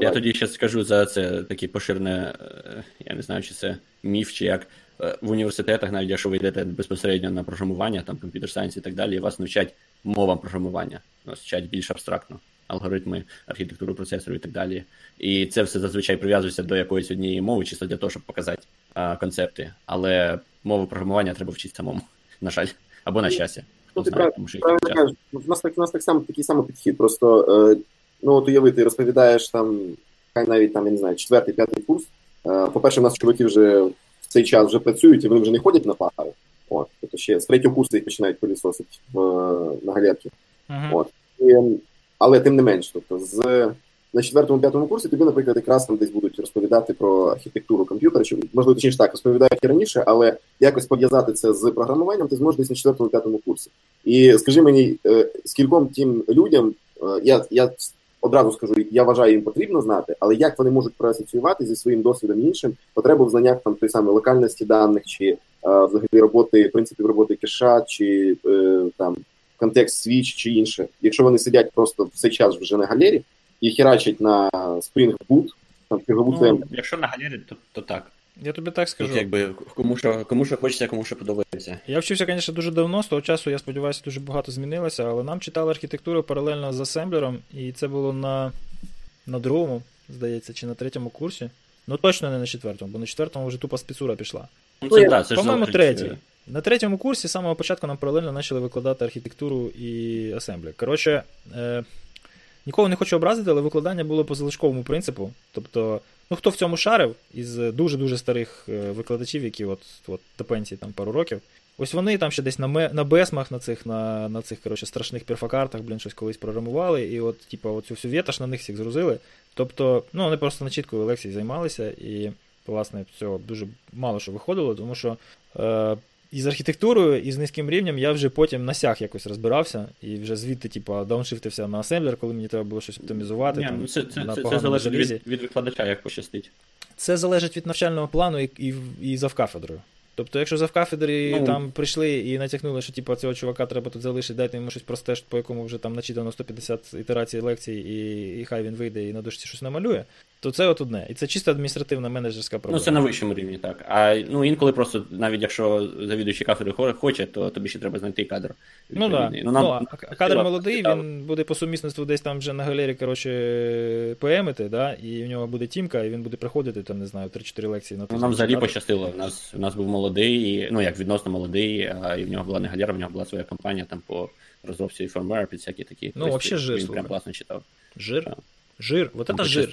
Я тоді ще скажу за це таке поширене, е, я не знаю, чи це міф, чи як. Е, в університетах, навіть якщо ви йдете безпосередньо на програмування, там computer science і так далі, вас навчать мовам програмування, вас вчать більш абстрактно алгоритми, архітектуру процесору і так далі. І це все зазвичай прив'язується до якоїсь однієї мови, чисто для того, щоб показати а, концепти. Але мову програмування треба вчити самому, <laughs> на жаль, або на щастя. Ну, ти знаю, прав- що правильно часто. кажеш. У нас так, у нас так само такий самий підхід. Просто е, ну от уяви, ти розповідаєш там, хай навіть там, я не знаю, четвертий, п'ятий курс. Е, по-перше, у нас чоловіки вже в цей час вже працюють, і вони вже не ходять на пари. От, тобто ще з третього курсу їх починають пилісосити в, на галерки. Мгм. От. І, але тим не менш, тобто з на четвертому п'ятому курсі тобі, наприклад, якраз там десь будуть розповідати про архітектуру комп'ютера, чи можливо точніше так розповідають і раніше, але якось пов'язати це з програмуванням ти зможеш десь на четвертому п'ятому курсі. І скажи мені, е, скільком тим людям, е, я, я одразу скажу, я вважаю, їм потрібно знати, але як вони можуть проасоціювати зі своїм досвідом іншим потребу в знаннях там той самої локальності даних, чи е, взагалі роботи принципів роботи кеша, чи там контекст свіч чи інше. Якщо вони сидять просто в цей час вже на галері і херачать на Spring Boot, там Spring Ну, якщо на галері, то, то так. Я тобі так скажу. Тут якби кому що, кому що хочеться, кому що подобається. Я вчився, звісно, дуже давно, з того часу, я сподіваюся, дуже багато змінилося, але нам читали архітектуру паралельно з асемблером, і це було на, на другому, здається, чи на третьому курсі. Ну точно не на четвертому, бо на четвертому вже тупа спецура пішла. Ну, це, я- це ж По-моєму, третій. На третьому курсі з самого початку нам паралельно почали викладати архітектуру і асемблі. Коротше, е, нікого не хочу образити, але викладання було по залишковому принципу. Тобто, ну хто в цьому шарив із дуже-дуже старих е, викладачів, які от, от до пенсії там пару років. Ось вони там ще десь на, ме, на бесмах, на цих, на, на цих коротше, страшних перфокартах, блін, щось колись програмували, і от, типу, оцю всю ветаж на них всіх згрузили. Тобто, ну, вони просто начіткою лекцій займалися, і, власне, цього дуже мало що виходило, тому що е, із архітектурою, і з низьким рівнем я вже потім на сях якось розбирався, і вже звідти, типу, дауншифтився на асемблер, коли мені треба було щось оптимізувати. Ні, там, ну, це, це, на це, це залежить від, від викладача, як пощастить. Це залежить від навчального плану і, і, і завкафедрою. Тобто, якщо завкафедри Ну. там прийшли і натякнули, що типу, цього чувака треба тут залишити, дайте йому щось просте, по якому вже там начитано 150 ітерацій лекцій, і, і хай він вийде і на дошці щось намалює, то це от одне. І це чисто адміністративна менеджерська проблема. Ну, це на вищому рівні, так. А ну інколи просто, навіть якщо завідуючий кафедри хо- хоче, то тобі ще треба знайти кадр. Ну так. відповідний. Ну, нам- а а кадр молодий, він буде по сумісництву десь там вже на галері, коротше, ПМити, да? і в нього буде тімка, і він буде приходити, там, не знаю, 3-4 лекції на Ну, нам взагалі пощастило. У нас, у нас був молодий, і- ну як відносно молодий, а і в нього була не галера, в нього була своя компанія там по розробці фірмвер під всякі такі. Ну, вообще жир, Він прям класно читав. Жир. Жир. Вот это жир.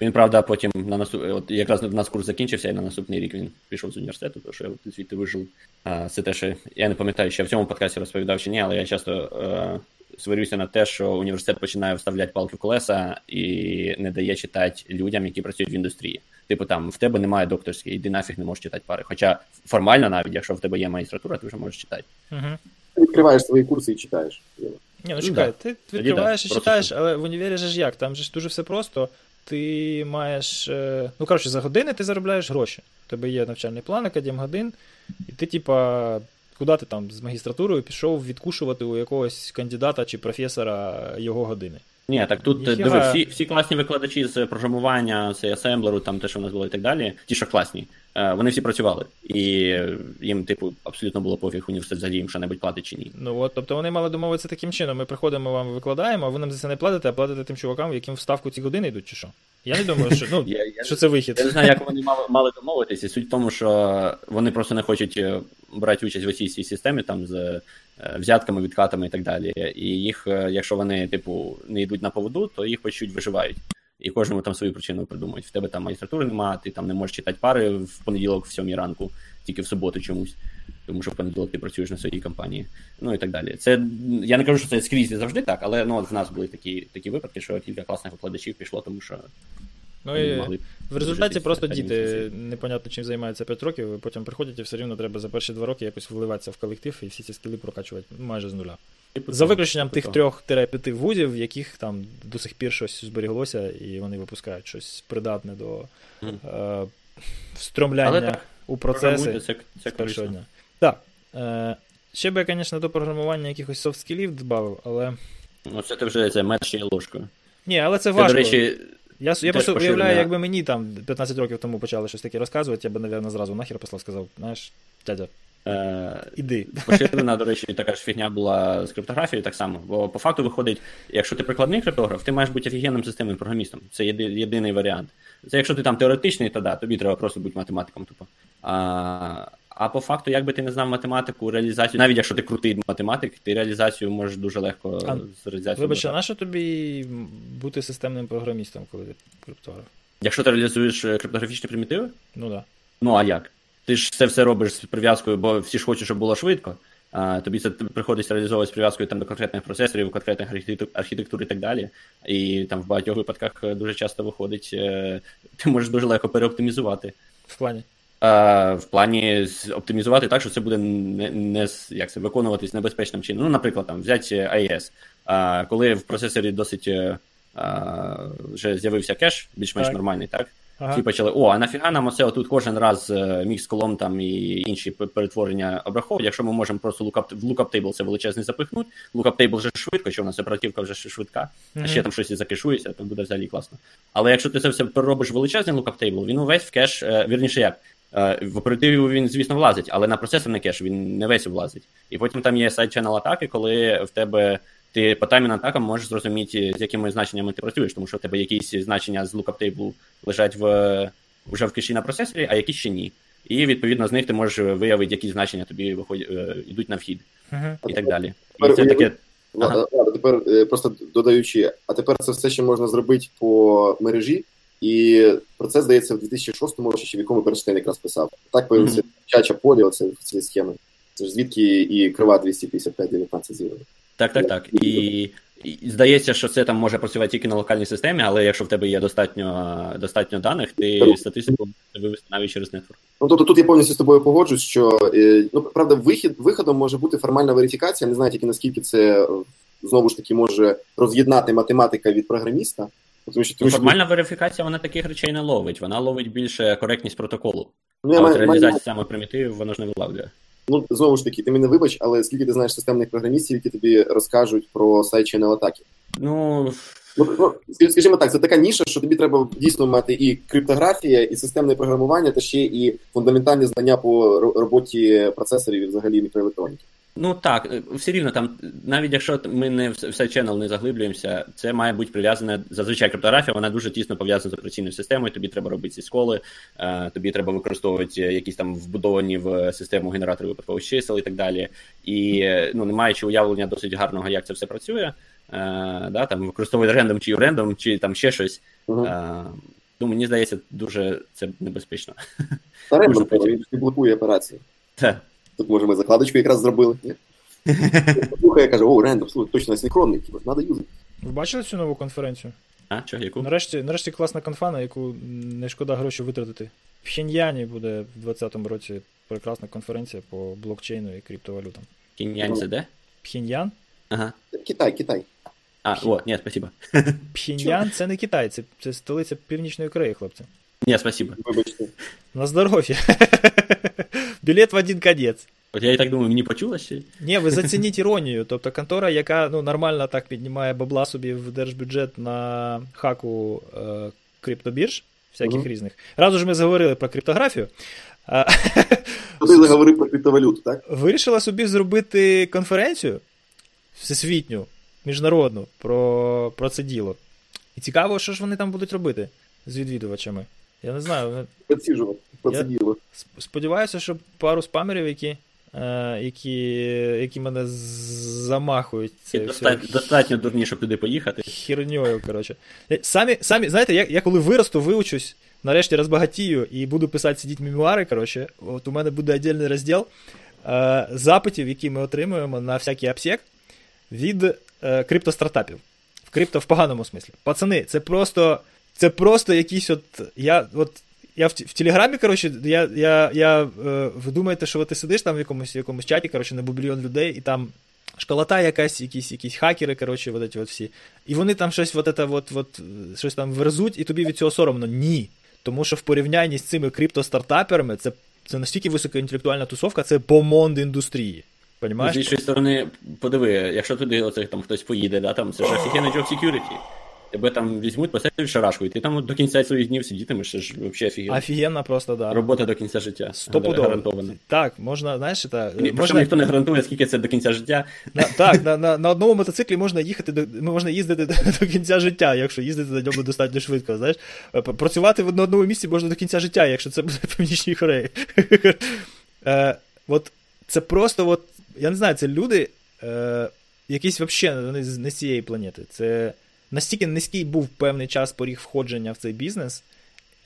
Він, правда, потім на наступ... от якраз у нас курс закінчився, і на наступний рік він пішов з університету, тому що я от звідти вижив. А, це те, що я не пам'ятаю, що я в цьому подкасті розповідав чи ні, але я часто е, сварюся на те, що університет починає вставляти палки в колеса і не дає читати людям, які працюють в індустрії. Типу там в тебе немає докторської, йди нафіг не можеш читати пари. Хоча формально, навіть якщо в тебе є магістратура, ти вже можеш читати. Угу. Ти відкриваєш свої курси і читаєш. Ні, ну Ну, чекай, да. ти Тоді відкриваєш да, і просто читаєш, але в універі же ж як? Там же ж дуже все просто. Ти маєш. е, Ну, коротше, за години ти заробляєш гроші. У тебе є навчальний план, академ годин, і ти, типа, куди ти там з магістратурою пішов відкушувати у якогось кандидата чи професора його години. Ні, так тут Ніфіга. диви, всі, всі класні викладачі з програмування, з асемблеру, там те, що в нас було і так далі, ті, що класні, е, вони всі працювали. І їм, типу, абсолютно було пофіг університет взагалі їм що-небудь платить чи ні. Ну от, тобто вони мали домовитися таким чином. Ми приходимо, вам викладаємо, а ви нам за це не платите, а платите тим чувакам, яким вставку ці години йдуть, чи що? Я не думаю, що, ну, <laughs> Я, я, що це вихід. я не знаю, як вони мали, мали домовитися. Суть в тому, що вони просто не хочуть е, брати участь в цій цій системі там з е, взятками, відкатами і так далі. І їх, е, якщо вони, типу, не йдуть на поводу, то їх по чуть виживають. І кожному там свою причину придумають. В тебе там магістратури немає, ти там не можеш читати пари в понеділок в сьомій ранку, тільки в суботу чомусь. Тому що в понеділок ти працюєш на своїй компанії, ну і так далі. Це я не кажу, що це скрізь завжди так, але ну от в нас були такі такі випадки, що кілька класних викладачів пішло, тому що Ну, і в результаті просто діти непонятно чим займаються 5 років, і потім приходять і все рівно треба за перші 2 роки якось вливатися в колектив і всі ці скіли прокачувати майже з нуля. Типу За виключенням типу тих того. трьох-п'яти вузів, в яких там до сих пір щось зберіглося, і вони випускають щось придатне до е, встромляння у процеси. Це, це з першого дня. Так. Е, ще би я, звісно, до програмування якихось софт-скілів додав, але. Ну, це ти вже це ще й ложкою. Ні, але це Це, важко. до речі, Я, я просто уявляю, якби мені там 15 років тому почали щось таке розказувати, я би, напевно, зразу нахер послав, сказав, знаєш, дядя, е, іди. <laughs> поширена, до речі, така ж фігня була з криптографією так само. Бо по факту виходить, якщо ти прикладний криптограф, ти маєш бути офігенним системним програмістом. Це єди, єдиний варіант. Це якщо ти там теоретичний, то да, тобі треба просто бути математиком тупо. А, А по факту, якби ти не знав математику, реалізацію, навіть якщо ти крутий математик, ти реалізацію можеш дуже легко А, з реалізацією. Вибач, а додати. на що тобі бути системним програмістом, коли ти криптограф? Якщо ти реалізуєш е, криптографічні примітиви, Ну так. Да. ну а як? Ти ж це все робиш з прив'язкою, бо всі ж хочуть, щоб було швидко. А, тобі це приходиться реалізовувати з прив'язкою там, до конкретних процесорів, конкретних архітектур, архітектур і так далі. І там в багатьох випадках е, дуже часто виходить, е, ти можеш дуже легко переоптимізувати. В плані. А, в плані оптимізувати так, що це буде не, не з- як це, виконуватись небезпечним чином. Ну, наприклад, там взяти AES. А, коли в процесорі досить е, вже з'явився кеш, більш-менш Так. нормальний, так? Ага. Всі почали, о, а нафіга нам оце отут кожен раз е, mix column там і інші перетворення обраховувати, якщо ми можемо просто lookup, в lookup table це величезний запихнути, lookup table вже швидко, що у нас оперативка вже швидка, а ще там щось і закешується, то буде взагалі класно. Але якщо ти це все переробиш величезний lookup table, він увесь в кеш, е, вірніше як, е, в оперативі він, звісно, влазить, але на процесорний кеш він не весь влазить. І потім там є side-channel атаки, коли в тебе ти по таймін атакам можеш зрозуміти, з якими значеннями ти працюєш, тому що в тебе якісь значення з lookup table лежать в вже в кеші на процесорі, а які ще ні. І відповідно з них ти можеш виявити, які значення тобі виходять, е, йдуть на вхід Мгм. і так далі. І це таке. Ага. тепер е, просто додаючи, а тепер це все ще можна зробити по мережі, і про це здається в 2006 році, чи в якому Бернштейн якраз писав. Так появився чача полі, оце ці схеми. Це ж звідки і крива 255-19 з'явили. Так, так, так. І, і здається, що це там може працювати тільки на локальній системі, але якщо в тебе є достатньо, достатньо даних, ти статистику можеш вивести навіть через нетворк. Ну тобто тут я повністю з тобою погоджуюсь, що е, ну правда, вихід виходом може бути формальна верифікація. Не знаю тільки наскільки це е, знову ж таки може роз'єднати математика від програміста. Тому що формальна верифікація вона таких речей не ловить. Вона ловить більше коректність протоколу. ну, А от реалізація саме примітивів, вона ж не вилавлює. Ну, знову ж таки, ти мене вибач, але скільки ти знаєш системних програмістів, які тобі розкажуть про сайт channel атаки? Ну, Ну, ну скажімо так, це така ніша, що тобі треба дійсно мати і криптографія, і системне програмування, та ще і фундаментальні знання по роботі процесорів і взагалі мікроелектроніки. Ну так, е, все рівно там, навіть якщо ми не в все channel не заглиблюємося, це має бути прив'язане. Зазвичай криптографія, вона дуже тісно пов'язана з операційною системою. Тобі треба робити ці сколи, е, тобі треба використовувати якісь там вбудовані в систему генератори випадкових чисел і так далі. І е, ну, не маючи уявлення досить гарного, як це все працює, е, да, там використовувати рендом чи рендом, чи там ще щось. Е, ну, мені здається, дуже це небезпечно. Рендом, він блокує операції. Та. Тут, може, ми закладочку якраз зробили. Ні? Слухай, я кажу, о, рендом, слухай, точно синхронний, типу, треба юзати. Ви бачили цю нову конференцію? А, що, яку? Нарешті, нарешті класна конфа, на яку не шкода гроші витратити. В Пхеньяні буде в 2020 році прекрасна конференція по блокчейну і криптовалютам. Кіньянь це де? Пхеньян? Ага. Китай, Китай. А, о, ні, спасибо. Пхеньян це не Китай, це, це столиця Північної Кореї, хлопці. Ні, спасибо. Вибачте. На здоров'я. Білет в один конець. От я і так думаю, мені почулося. Ні, ви <laughs> зацініть іронію. Тобто контора, яка ну, нормально так піднімає бабла собі в держбюджет на хаку е, криптобірж, всяких Мгм. різних. Разу ж ми заговорили про криптографію. <laughs> Ти заговорив про криптовалюту, так? вирішила собі зробити конференцію всесвітню, міжнародну про, про це діло. І цікаво, що ж вони там будуть робити з відвідувачами. Я не знаю. вони- Проціжувати. Я- Сподіваюся, що пару спамерів, які, е, які, які мене замахують це достатньо, достатньо дурні, щоб туди поїхати. херньою, коротше. Е, Самі, самі, знаєте, я, я коли виросту, виучусь, нарешті розбагатію і буду писати сидіть мемуари, коротше, от у мене буде віддільний розділ е, запитів, які ми отримуємо на всякий обсек від е, криптостартапів. В крипто в поганому смислі. Пацани, це просто, це просто якісь от. Я, от я в, в Телеграмі, коротше, я, я, я, е, ви думаєте, що ти сидиш там в якомусь, в якомусь чаті, коротше, на бубліон людей, і там школота якась, якісь, якісь хакери, коротше, от, от всі. І вони там щось, от, это, от, от, щось там верзуть, і тобі від цього соромно. Ні. Тому що в порівнянні з цими криптостартаперами це, це настільки високоінтелектуальна тусовка, це помонд індустрії. Понімаєш? З іншої сторони, подиви, якщо туди оце, там хтось поїде, да, там, це ж <gasps> офігенний job security. Тебе там візьмуть, посадять шарашку, і ти там до кінця своїх днів сидітимеш, це ж взагалі офігенно. Офігенно просто, да. Робота до кінця життя. Стопудово. Гарантована. Так, можна, знаєш, І, Можна... ніхто не гарантує, скільки це до кінця життя. на, так, на, на, на одному мотоциклі можна їхати до, ну, можна їздити до, до кінця життя, якщо їздити на ньому достатньо швидко. Знаєш, працювати на одному місці можна до кінця життя, якщо це буде в <laughs> Північній Кореї. Е, от це просто, от, я не знаю, це люди, е, якісь взагалі не з цієї планети. Це настільки низький був певний час поріг входження в цей бізнес.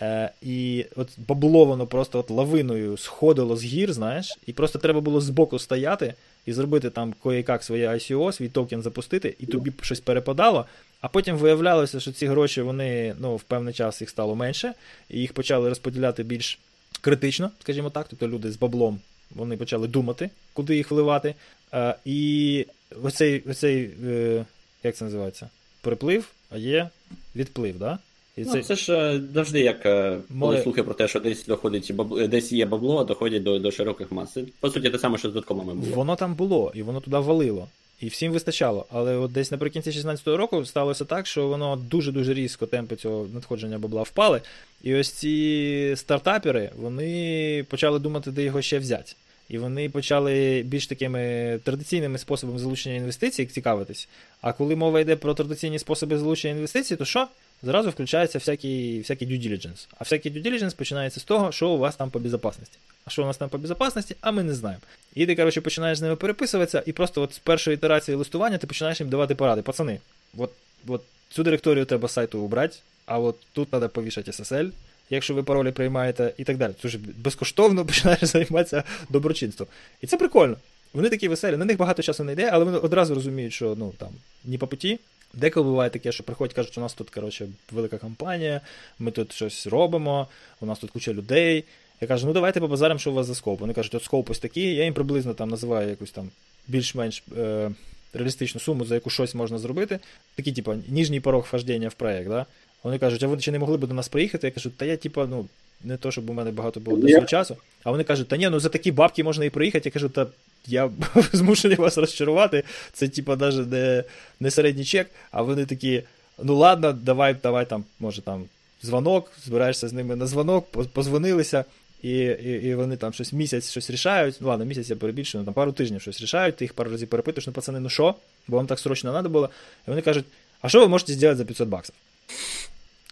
Е, І от бабло воно просто от лавиною сходило з гір, знаєш, і просто треба було збоку стояти і зробити там кое-як своє ICO, свій токен запустити, і тобі щось перепадало. А потім виявлялося, що ці гроші вони ну, в певний час їх стало менше, і їх почали розподіляти більш критично, скажімо так. Тобто люди з баблом вони почали думати, куди їх вливати. Е, І оцей, оцей е, як це називається? Приплив, а є відплив, да? І ну, це... ж е, завжди як е, коли слухи про те, що десь доходить бабло, десь є бабло, а доходять до до широких мас. Це, по суті, те саме, що з доткомами було. Воно там було, і воно туди валило. І всім вистачало. Але от десь наприкінці 16-го року сталося так, що воно дуже-дуже різко темпи цього надходження бабла впали. І ось ці стартапери вони почали думати, де його ще взяти. І вони почали більш такими традиційними способами залучення інвестицій цікавитись. А коли мова йде про традиційні способи залучення інвестицій, то що? Зразу включається всякий всякий due diligence. А всякий due diligence починається з того, що у вас там по безопасності. А що у нас там по безопасності, а ми не знаємо. І ти, коротше, починаєш з ними переписуватися, і просто от з першої ітерації листування ти починаєш їм давати поради. Пацани, от, от цю директорію треба з сайту убрати, а от тут треба повішати SSL, якщо ви паролі приймаєте, і так далі. Це ж безкоштовно <laughs> починаєш займатися доброчинством. І це прикольно. Вони такі веселі, на них багато часу не йде, але вони одразу розуміють, що ну там ні по путі. Деколи буває таке, що приходять, кажуть, у нас тут коротше, велика компанія, ми тут щось робимо, у нас тут куча людей. Я кажу, ну давайте побазаримо, що у вас за скоп. Вони кажуть, от скоп ось такий, я їм приблизно там називаю якусь там більш-менш е, реалістичну суму, за яку щось можна зробити. Такий, типу, ніжній порог вхождення в проєкт. Да? Вони кажуть, а ви чи не могли б до нас приїхати? Я кажу, та я, типу, ну, не то, щоб у мене багато було yeah. часу. А вони кажуть, та ні, ну за такі бабки можна і приїхати. Я кажу, та я <laughs> змушений вас розчарувати. Це, типу, навіть не, не середній чек, а вони такі, ну ладно, давай, давай там, може там дзвонок, збираєшся з ними на дзвонок, позвонилися. І і, і вони там щось місяць щось рішають. Ну ладно, місяць я перебільшую, ну, там пару тижнів щось рішають, ти їх пару разів перепитуєш, ну пацани, ну що? Бо вам так срочно треба було. І вони кажуть, а що ви можете зробити за 500 баксів?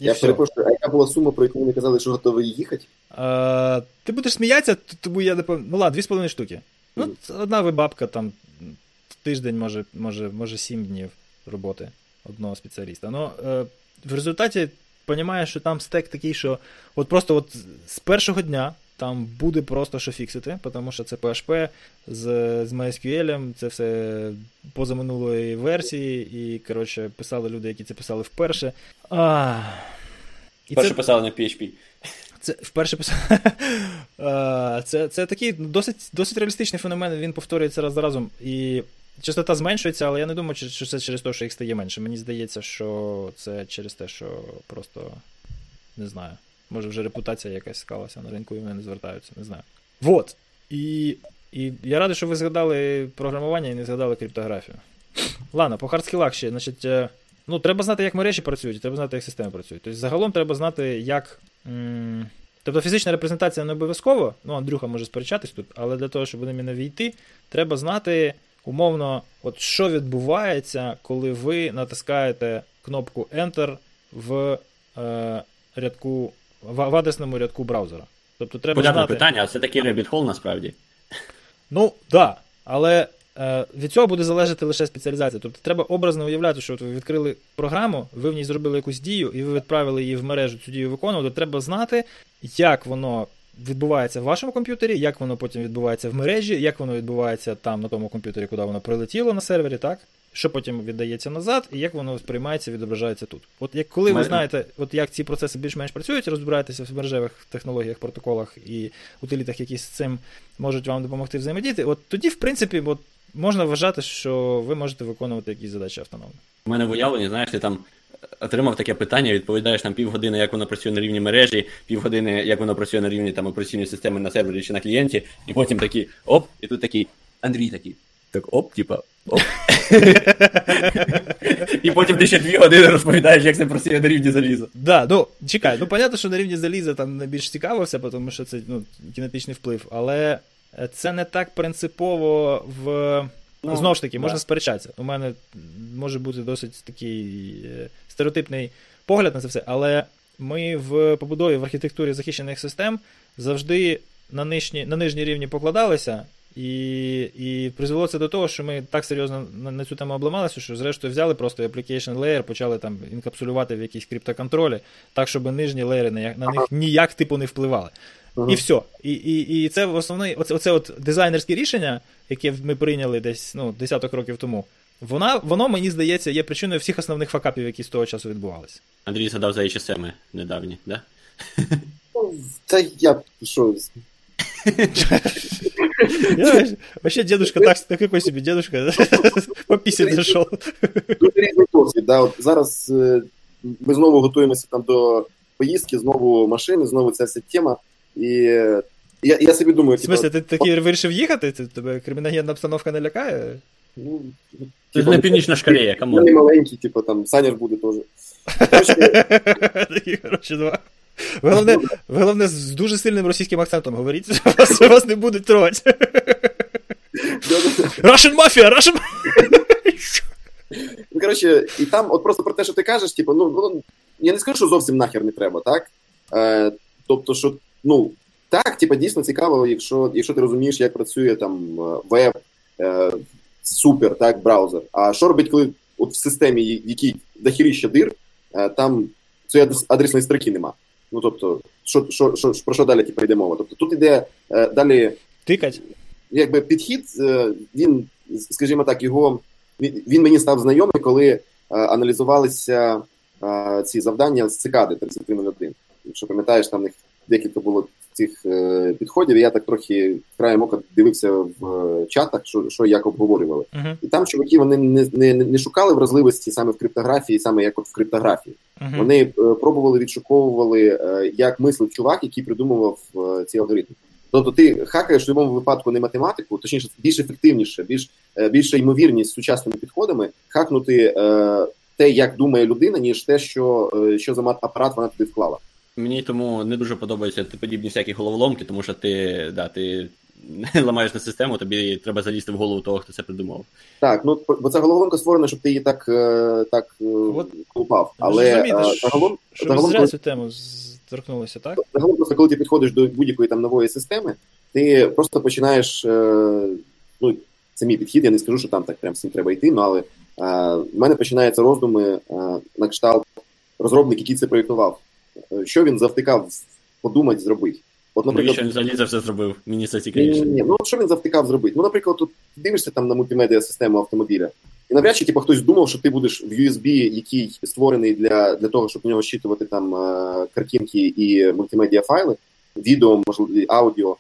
І я перепрошую, а яка була сума, про яку вони казали, що готові їхати? А, Ти будеш сміятися, тому я не пам'ятаю. Ну ладно, 2,5 штуки. Ну, одна вибабка там тиждень, може, може, може сім днів роботи одного спеціаліста. Ну, е, в результаті розумієш, що там стек такий, що от просто от з першого дня там буде просто що фіксити, тому що це PHP з з MySQL, це все позаминулої версії, і, коротше, писали люди, які це писали вперше. А, і Вперше це... писали на PHP. Це вперше писав. <laughs> Це це такий досить досить реалістичний феномен, він повторюється раз за разом. І частота зменшується, але я не думаю, що це через те, що їх стає менше. Мені здається, що це через те, що просто не знаю. Може вже репутація якась склалася на ринку і вони не звертаються, не знаю. Вот. І і я радий, що ви згадали програмування і не згадали криптографію. Ладно, по хардскілах ще, значить, е, ну, треба знати, як мережі працюють, треба знати, як системи працюють. Тобто, загалом треба знати, як. М- тобто фізична репрезентація не обов'язково, ну, Андрюха може сперечатись тут, але для того, щоб вони мене війти, треба знати, умовно, от що відбувається, коли ви натискаєте кнопку Enter в е, рядку в, в адресному рядку браузера. Тобто треба Понятне знати... питання, а це такий rabbit hole насправді. Ну, так. Да. Але е, від цього буде залежати лише спеціалізація. Тобто треба образно уявляти, що от ви відкрили програму, ви в ній зробили якусь дію, і ви відправили її в мережу цю дію виконувати. Треба знати, як воно відбувається в вашому комп'ютері, як воно потім відбувається в мережі, як воно відбувається там на тому комп'ютері, куди воно прилетіло на сервері, так? Що потім віддається назад, і як воно сприймається, відображається тут. От як коли ви знаєте, от як ці процеси більш-менш працюють, розбираєтеся в мережевих технологіях, протоколах і утилітах, які з цим можуть вам допомогти взаємодіяти, от тоді, в принципі, от можна вважати, що ви можете виконувати якісь задачі автономно. У мене в уявленні, знаєш, ти там. Отримав таке питання, відповідаєш там півгодини, як воно працює на рівні мережі, півгодини, як воно працює на рівні там операційної системи на сервері чи на клієнті, і потім такі оп, і тут такий Андрій такий. Так оп, типа. І потім ти ще дві години розповідаєш, як це працює на рівні заліза. Да, ну чекай, ну понятно, що на рівні заліза там найбільш цікавився, тому що це ну, кінетичний вплив, але це не так принципово в. Ну, Знову ж таки, можна да. сперечатися. У мене може бути досить такий е, стереотипний погляд на це все, але ми в побудові в архітектурі захищених систем завжди на нижні, на нижні рівні покладалися, і і призвело це до того, що ми так серйозно на, на цю тему обламалися, що зрештою взяли просто application layer, почали там інкапсулювати в якісь криптоконтролі, так, щоб нижні леєри на, на них ніяк типу не впливали. Uh-huh. І все. І і, і це основне, оце, оце от дизайнерське рішення, яке ми прийняли десь ну, десяток років тому. Вона, Воно, мені здається, є причиною всіх основних факапів, які з того часу відбувалися. Андрій згадав за HSM недавні, да? Та я що. Я, вообще дедушка так, такой себе дедушка <laughs> по пісі різний. Да? От Зараз ми знову готуємося там до поїздки, знову машини, знову ця вся тема. І я я собі думаю, В смысле, ти такий вирішив їхати? Тебе криміногенна обстановка не лякає? Ну, типу, не північна Корея, кому? Вони маленькі, типу, там, Саня ж буде теж. <laughs> Такі, коротше, два. Ви головне, ви головне з дуже сильним російським акцентом говоріть, що <laughs> вас, вас не будуть трогати. Russian Mafia! Russian Ну, коротше, і там, от просто про те, що ти кажеш, типу, ну, ну я не скажу, що зовсім нахер не треба, так? Е, Тобто, що, ну, так, типу, дійсно цікаво, якщо якщо ти розумієш, як працює там веб, е, супер, так, браузер. А що робить, коли от в системі, якій дохіріща дир, е, там цієї адресної строки нема. Ну, тобто, що, що, що, про що далі типу, йде мова? Тобто тут йде е, далі. Тикать. Якби підхід, е, він, скажімо так, його він мені став знайомий, коли е, аналізувалися ці завдання з цикади 3301. Якщо пам'ятаєш, там них декілька було цих е, підходів, я так трохи краєм ока дивився в е, чатах, що що як обговорювали. Uh-huh. І там чуваки вони не не, не шукали вразливості саме в криптографії, саме як от в криптографії. Uh-huh. Вони е, пробували відшуковували, е, як мислив чувак, який придумував е, ці алгоритми. Тобто ти хакаєш в будь-якому випадку не математику, точніше, більш ефективніше, більш більша ймовірність з сучасними підходами хакнути е, те, як думає людина, ніж те, що що за апарат вона туди вклала. Мені тому не дуже подобаються подібні всякі головоломки, тому що ти да, ти <laughs> ламаєш на систему, тобі треба залізти в голову того, хто це придумав. Так, ну бо ця головоломка створена, щоб ти її так так От, колупав. Але загалом, що загалом, зря цю тему торкнулися, так? Загалом, просто коли ти підходиш до будь-якої там нової системи, ти просто починаєш. ну, Це мій підхід, я не скажу, що там так прям всім треба йти, ну, але в мене починаються роздуми на кшталт розробник, який це проєктував. Що він завтикав подумати, зробити. От, наприклад, він взагалі це все зробив, мені це цікавіше. Ні, ні, ну що він завтикав зробити? Ну, наприклад, тут дивишся там на мультимедіа систему автомобіля, і навряд чи типу, хтось думав, що ти будеш в USB, який створений для для того, щоб в нього щитувати там картинки і мультимедіа файли, відео, можливо, аудіо,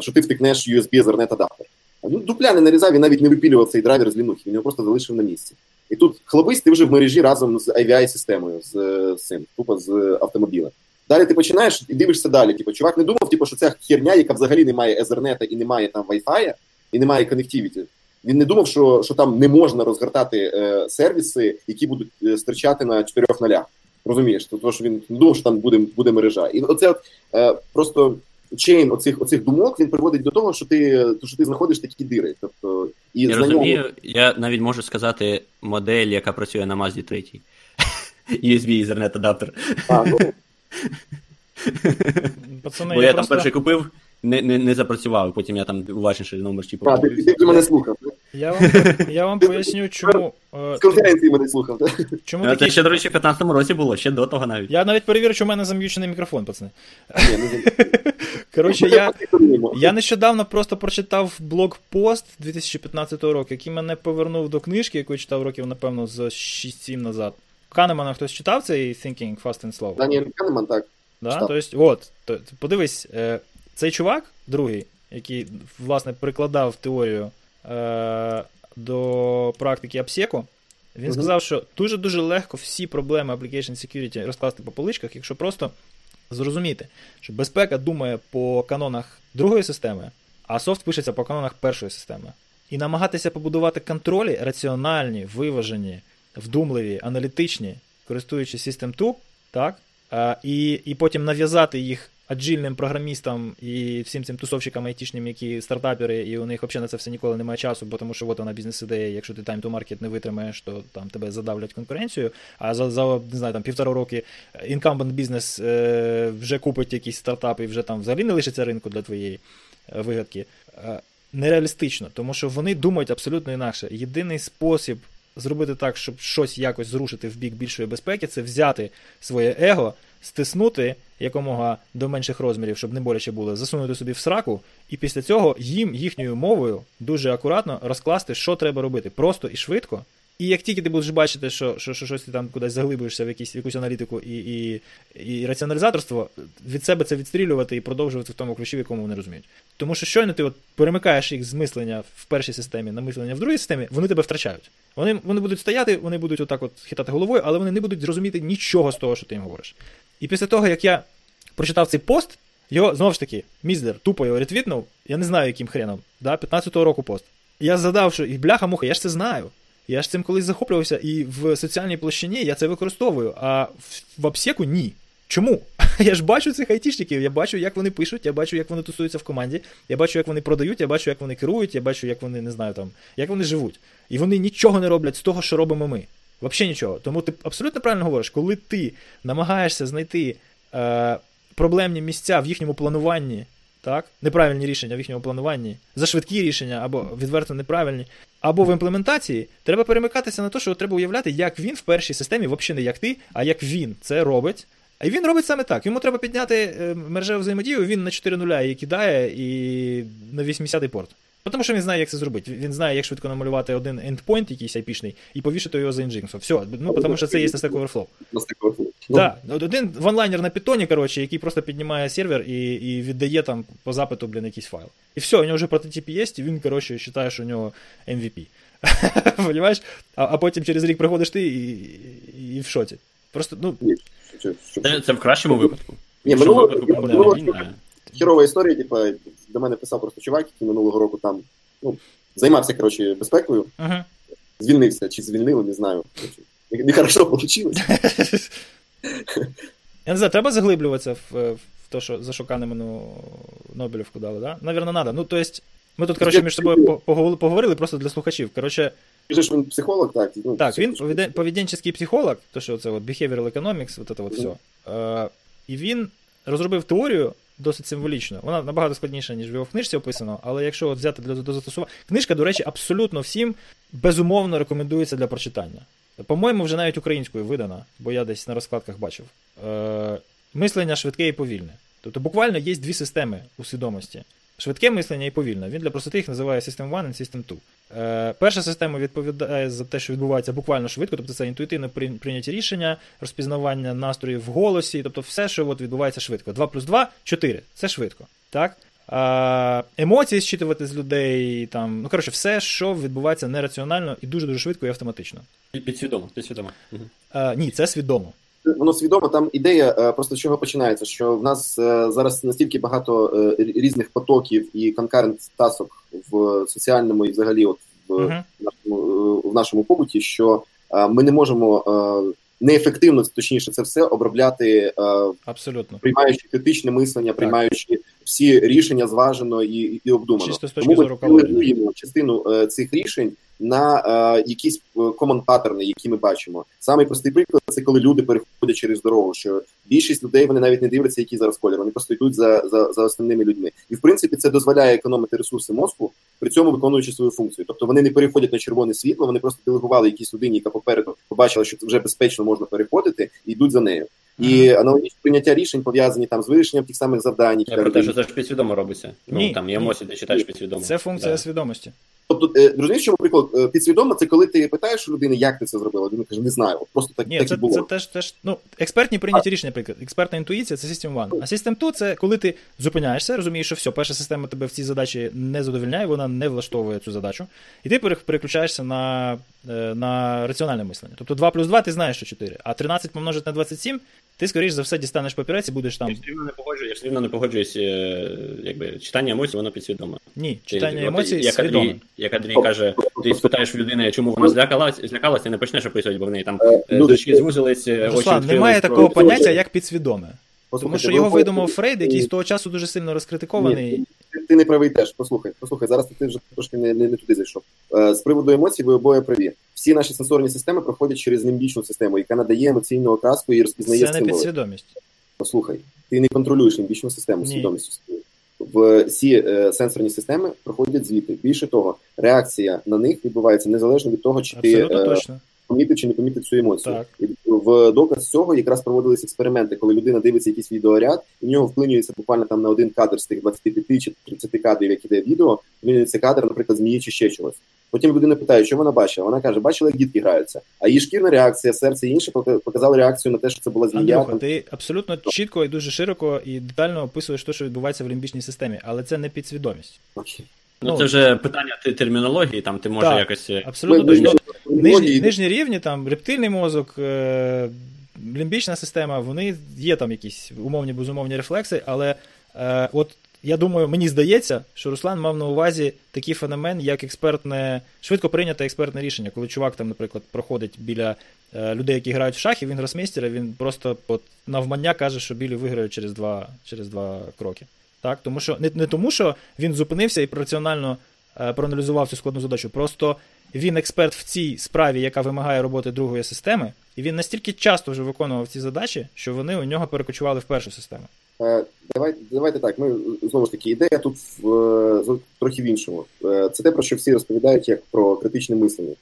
що ти втикнеш USB Ethernet адаптер. Ну, дупля не нарізав і навіть не випілював цей драйвер з лінухи, він його просто залишив на місці. І тут хлопець ти вже в мережі разом з AVI-системою, з, з цим, тупо з автомобілем. Далі ти починаєш і дивишся далі. Типу, чувак не думав, типу, що ця херня, яка взагалі не має Ethernet і не має там Wi-Fi, і не має коннективіті. Він не думав, що що там не можна розгортати е, сервіси, які будуть е, стирчати на чотирьох нолях. Розумієш? Тому що він не думав, що там буде буде мережа. І оце от, е, просто чейн оцих оцих думок він приводить до того, що ти що ти знаходиш такі дири. Тобто, і Я розумію, я навіть можу сказати модель, яка працює на Mazda <laughs> 3. USB Ethernet адаптер. А, ну, <laughs> Пацани, Бо я, я просто... там перший купив, не не, не запрацював, потім я там уважніше номер чіпав. А, ти, ти, ти мене слухав. Я вам <laughs> я вам поясню, чому. Е, З конференції мене слухав. Чому Це такі... ще, до речі, в 15-му році було, ще до того навіть. Я навіть перевірю, що в мене зам'ючений мікрофон, пацани. <laughs> Коротше, я я нещодавно просто прочитав блокпост 2015 року, який мене повернув до книжки, яку я читав років, напевно, за 6-7 назад. Канемана хтось читав цей Thinking Fast and Slow? Даніель Канеман, так. Да? Тобто, от, то, подивись, е, цей чувак, другий, який, власне, прикладав теорію е, до практики Апсеку, він сказав, що дуже-дуже легко всі проблеми Application Security розкласти по поличках, якщо просто зрозуміти, що безпека думає по канонах другої системи, а софт пишеться по канонах першої системи. І намагатися побудувати контролі раціональні, виважені, вдумливі, аналітичні, користуючись System 2, так, і і потім нав'язати їх agile'ним програмістам і всім цим тусовщикам айтішним, які стартапери, і у них взагалі на це все ніколи немає часу, бо тому що от вона бізнес-ідея, якщо ти time to market не витримаєш, то там тебе задавлять конкуренція. А за за не знаю, там півтора роки incumbent business е, вже купить якийсь стартап і вже там взагалі не лишиться ринку для твоєї е, вигадки. Е, нереалістично, тому що вони думають абсолютно інакше. Єдиний спосіб зробити так, щоб щось якось зрушити в бік більшої безпеки, це взяти своє его, стиснути якомога до менших розмірів, щоб не боляче було, засунути собі в сраку, і після цього їм їхньою мовою дуже акуратно розкласти, що треба робити, просто і швидко. І як тільки ти будеш бачити, що що, що щось ти там кудись заглибуєшся в якісь, якусь аналітику і і, і раціоналізаторство, від себе це відстрілювати і продовжувати в тому ключі, в якому вони розуміють. Тому що щойно ти от перемикаєш їх з мислення в першій системі на мислення в другій системі, вони тебе втрачають. Вони вони будуть стояти, вони будуть отак от хитати головою, але вони не будуть зрозуміти нічого з того, що ти їм говориш. І після того, як я прочитав цей пост, його знову ж таки, міздер тупо його ретвітнув, я не знаю, яким хреном, да, 15-го року пост. Я задав, що і бляха-муха, я ж це знаю. Я ж цим колись захоплювався, і в соціальній площині я це використовую, а в, обсеку ні. Чому? <laughs> Я ж бачу цих айтішників, я бачу, як вони пишуть, я бачу, як вони тусуються в команді, я бачу, як вони продають, я бачу, як вони керують, я бачу, як вони не знаю там, як вони живуть. І вони нічого не роблять з того, що робимо ми. Взагалі нічого. Тому ти абсолютно правильно говориш, коли ти намагаєшся знайти е, проблемні місця в їхньому плануванні, так, неправильні рішення в їхньому плануванні, за швидкі рішення або відверто неправильні, або в імплементації, треба перемикатися на те, що треба уявляти, як він в першій системі, взагалі не як ти, а як він це робить. А він робить саме так. Йому треба підняти е, мережеву взаємодію, він на 4 нуля її кидає і на 80-й порт. Тому що він знає, як це зробити. Він знає, як швидко намалювати один ендпойнт, якийсь айпішний, і повішати його за Nginx. Все, ну тому що це є на Stack Overflow. На Stack Overflow. Да. Один ванлайнер на питоні, коротше, який просто піднімає сервер і і віддає там по запиту, блін, якийсь файл. І все, у нього вже прототип є, і він, коротше, вважає, що у нього MVP. <laughs> Понимаєш? А а потім через рік приходиш ти і, і, і в шоці. Просто, ну. Це, це в кращому випадку. Ні, минулого минуло, хірова історія, типу, до мене писав просто чувак, який минулого року там ну, займався коротше, безпекою, uh-huh. звільнився чи звільнили, не знаю. Нехорошо вийшло. <laughs> Я не знаю, треба заглиблюватися в, в те, що за Шоканеману Нобелівку дали, да? Навірно, треба. Ну, то есть, ми тут, коротше, між собою поговорили просто для слухачів. Коротше, Ти ж він психолог, так? Ну, так, він поведенческий психолог, то що це от behavioral economics, от це от все. Е, і він розробив теорію досить символічно. Вона набагато складніша, ніж в його книжці описано, але якщо от взяти для до застосування. Книжка, до речі, абсолютно всім безумовно рекомендується для прочитання. По-моєму, вже навіть українською видана, бо я десь на розкладках бачив. Е, Мислення швидке і повільне. Тобто буквально є дві системи у свідомості. Швидке мислення і повільне. Він для простоти їх називає System 1 і System 2. Е, Перша система відповідає за те, що відбувається буквально швидко, тобто це інтуїтивне прийняття рішення, розпізнавання настроїв в голосі, тобто все, що от відбувається швидко. 2 плюс 2 4. Це швидко. Так? А, Емоції зчитувати з людей, там, ну коротше, все, що відбувається нераціонально і дуже-дуже швидко і автоматично. Підсвідомо, підсвідомо. А, Ні, це свідомо. Воно свідомо, там ідея е, просто з чого починається, що в нас е, зараз настільки багато е, різних потоків і конкурент тасок в соціальному і взагалі от в, uh-huh. нашому, в нашому побуті, що ми не можемо неефективно, точніше, це все обробляти абсолютно приймаючи критичне мислення, приймаючи всі рішення зважено і і обдумано. Чисто з точки Тому ми делегуємо частину цих рішень на е, якісь команд паттерни, які ми бачимо. Самий простий приклад це коли люди переходять через дорогу. Що більшість людей вони навіть не дивляться, які зараз колір. Вони просто йдуть за за, за основними людьми. І в принципі це дозволяє економити ресурси мозку, при цьому виконуючи свою функцію. Тобто вони не переходять на червоне світло, вони просто делегували якійсь людині, яка попереду побачила, що це вже безпечно можна переходити, і йдуть за нею. І аналогічне прийняття рішень пов'язані там з вирішенням тих самих завдань. Я про те, що це ж підсвідомо робиться. Ну, ні, ну там і емоції ти читаєш підсвідомо. Це функція да. свідомості. Тобто, розумієш, чому приклад е, підсвідомо, це коли ти питаєш людини, як ти це зробила, людина каже, не знаю. Просто так Ні, так це, і було. Це теж теж ну експертні прийняті рішення, наприклад. Експертна інтуїція це System 1. А System 2 це коли ти зупиняєшся, розумієш, що все, перша система тебе в цій задачі не задовільняє, вона не влаштовує цю задачу, і ти переключаєшся на е, на раціональне мислення. Тобто 2 плюс 2 ти знаєш, що 4, а 13 помножити на 27 ти, скоріш за все, дістанеш папірець і будеш там. Якщо рівно не я все рівно не погоджуюсь, якби читання емоцій, воно підсвідоме. Ні, читання емоцій як свідоме. Як Андрій каже, ти спитаєш в людини, чому вона злякалась, злякалась, ти не почнеш описувати, бо в неї там дочки звузились, очі Руслан, немає такого поняття, як підсвідоме. Тому що його видумав Фрейд, який з того часу дуже сильно розкритикований. Ти, не правий теж. Послухай, послухай, зараз ти вже трошки не, не, не туди зайшов. Е, з приводу емоцій, ви обоє праві. Всі наші сенсорні системи проходять через лімбічну систему, яка надає емоційну окраску і розпізнає Це не стимули. підсвідомість. Послухай, ти не контролюєш лімбічну систему Ні. свідомістю. В всі е, сенсорні системи проходять звідти. Більше того, реакція на них відбувається незалежно від того, чи Абсолютно ти е, точно. Помітив чи не помітив цю емоцію. Так. І в доказ цього якраз проводились експерименти, коли людина дивиться якийсь відеоряд, і в нього вклинюється буквально там на один кадр з тих 25 чи 30 кадрів, які йде відео, вклинюється кадр, наприклад, змії чи ще чогось. Потім людина питає, що вона бачила. Вона каже, бачила, як дітки граються. А її шкірна реакція, серце і інше пока- показали реакцію на те, що це була змія. Андрюха, ти абсолютно чітко і дуже широко і детально описуєш те, що відбувається в лімбічній системі, але це не підсвідомість. Окей. Ну, Ну, це вже питання термінології, там ти може якось. е, Абсолютно Ми- точно. ми- Нижні, нижні рівні, там рептильний мозок, е, лімбічна система, вони є там якісь умовні, безумовні рефлекси, але е, от я думаю, мені здається, що Руслан мав на увазі такий феномен, як експертне, швидко прийняте експертне рішення, коли чувак там, наприклад, проходить біля е, людей, які грають в шахи, він гросмейстер, він просто от, навмання каже, що білі виграють через два, через два кроки. Так? Тому що, не, не тому, що він зупинився і раціонально е, проаналізував цю складну задачу. Просто він експерт в цій справі, яка вимагає роботи другої системи, і він настільки часто вже виконував ці задачі, що вони у нього перекочували в першу систему. Е, Давайте, давайте так. Ми знову ж таки ідея тут в, е, трохи в іншому. Е, Це те, про що всі розповідають як про критичне мислення.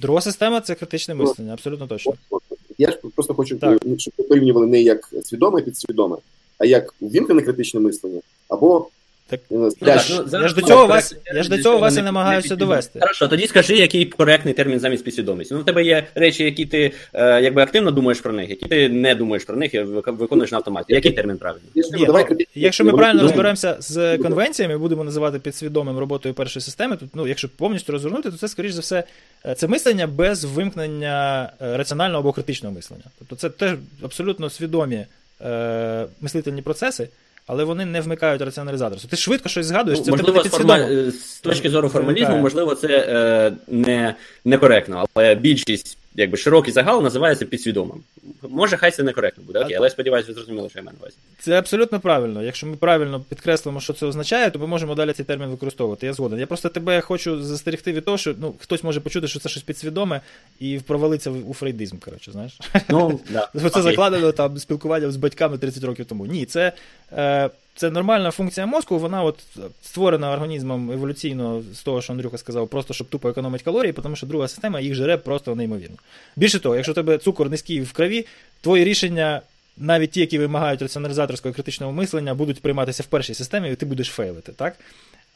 Друга система це критичне мислення, абсолютно точно. От, от. Я ж просто хочу, Так. е, щоб порівнювали не як свідоме і підсвідоме, а як ввімкнене критичне мислення, або Так, Ну, так, ну, зараз Я ж до цього вас- я ж до цього вас не- і намагаюся не довести. Хорошо, тоді скажи, який коректний термін замість підсвідомості. Ну, в тебе є речі, які ти е, якби активно думаєш про них, які ти не думаєш про них і вик- виконуєш на автоматі. Який термін правильний? Ні, давай ну, якщо ми правильно розберемося з конвенціями, будемо називати підсвідомим роботою першої системи, то ну, якщо повністю розвернути, то це, скоріш за все, е, це мислення без вимкнення е, раціонального або критичного мислення. Тобто це теж абсолютно свідомі е, мислительні процеси, але вони не вмикають раціоналізатор. Ти швидко щось згадуєш, Ну, це тебе можливо, з, форма... е, з точки зору формалізму, можливо, це е, не, некоректно, але більшість, якби широкий загал називається підсвідомим. Може, хай це некоректно буде, окей, але я сподіваюся, ви зрозуміли, що я маю на увазі. Це абсолютно правильно. Якщо ми правильно підкреслимо, що це означає, то ми можемо далі цей термін використовувати. Я згоден. Я просто тебе хочу застерегти від того, що ну, хтось може почути, що це щось підсвідоме і провалиться у фрейдизм, коротше, знаєш. Ну, <laughs> да. Це закладено там спілкування з батьками 30 років тому. Ні, це, е, це нормальна функція мозку, вона от створена організмом еволюційно з того, що Андрюха сказав, просто щоб тупо економити калорії, тому що друга система їх жере просто неймовірно. Більше того, якщо у тебе цукор низький в крові, твої рішення. Навіть ті, які вимагають раціоналізаторського і критичного мислення, будуть прийматися в першій системі, і ти будеш фейлити, так?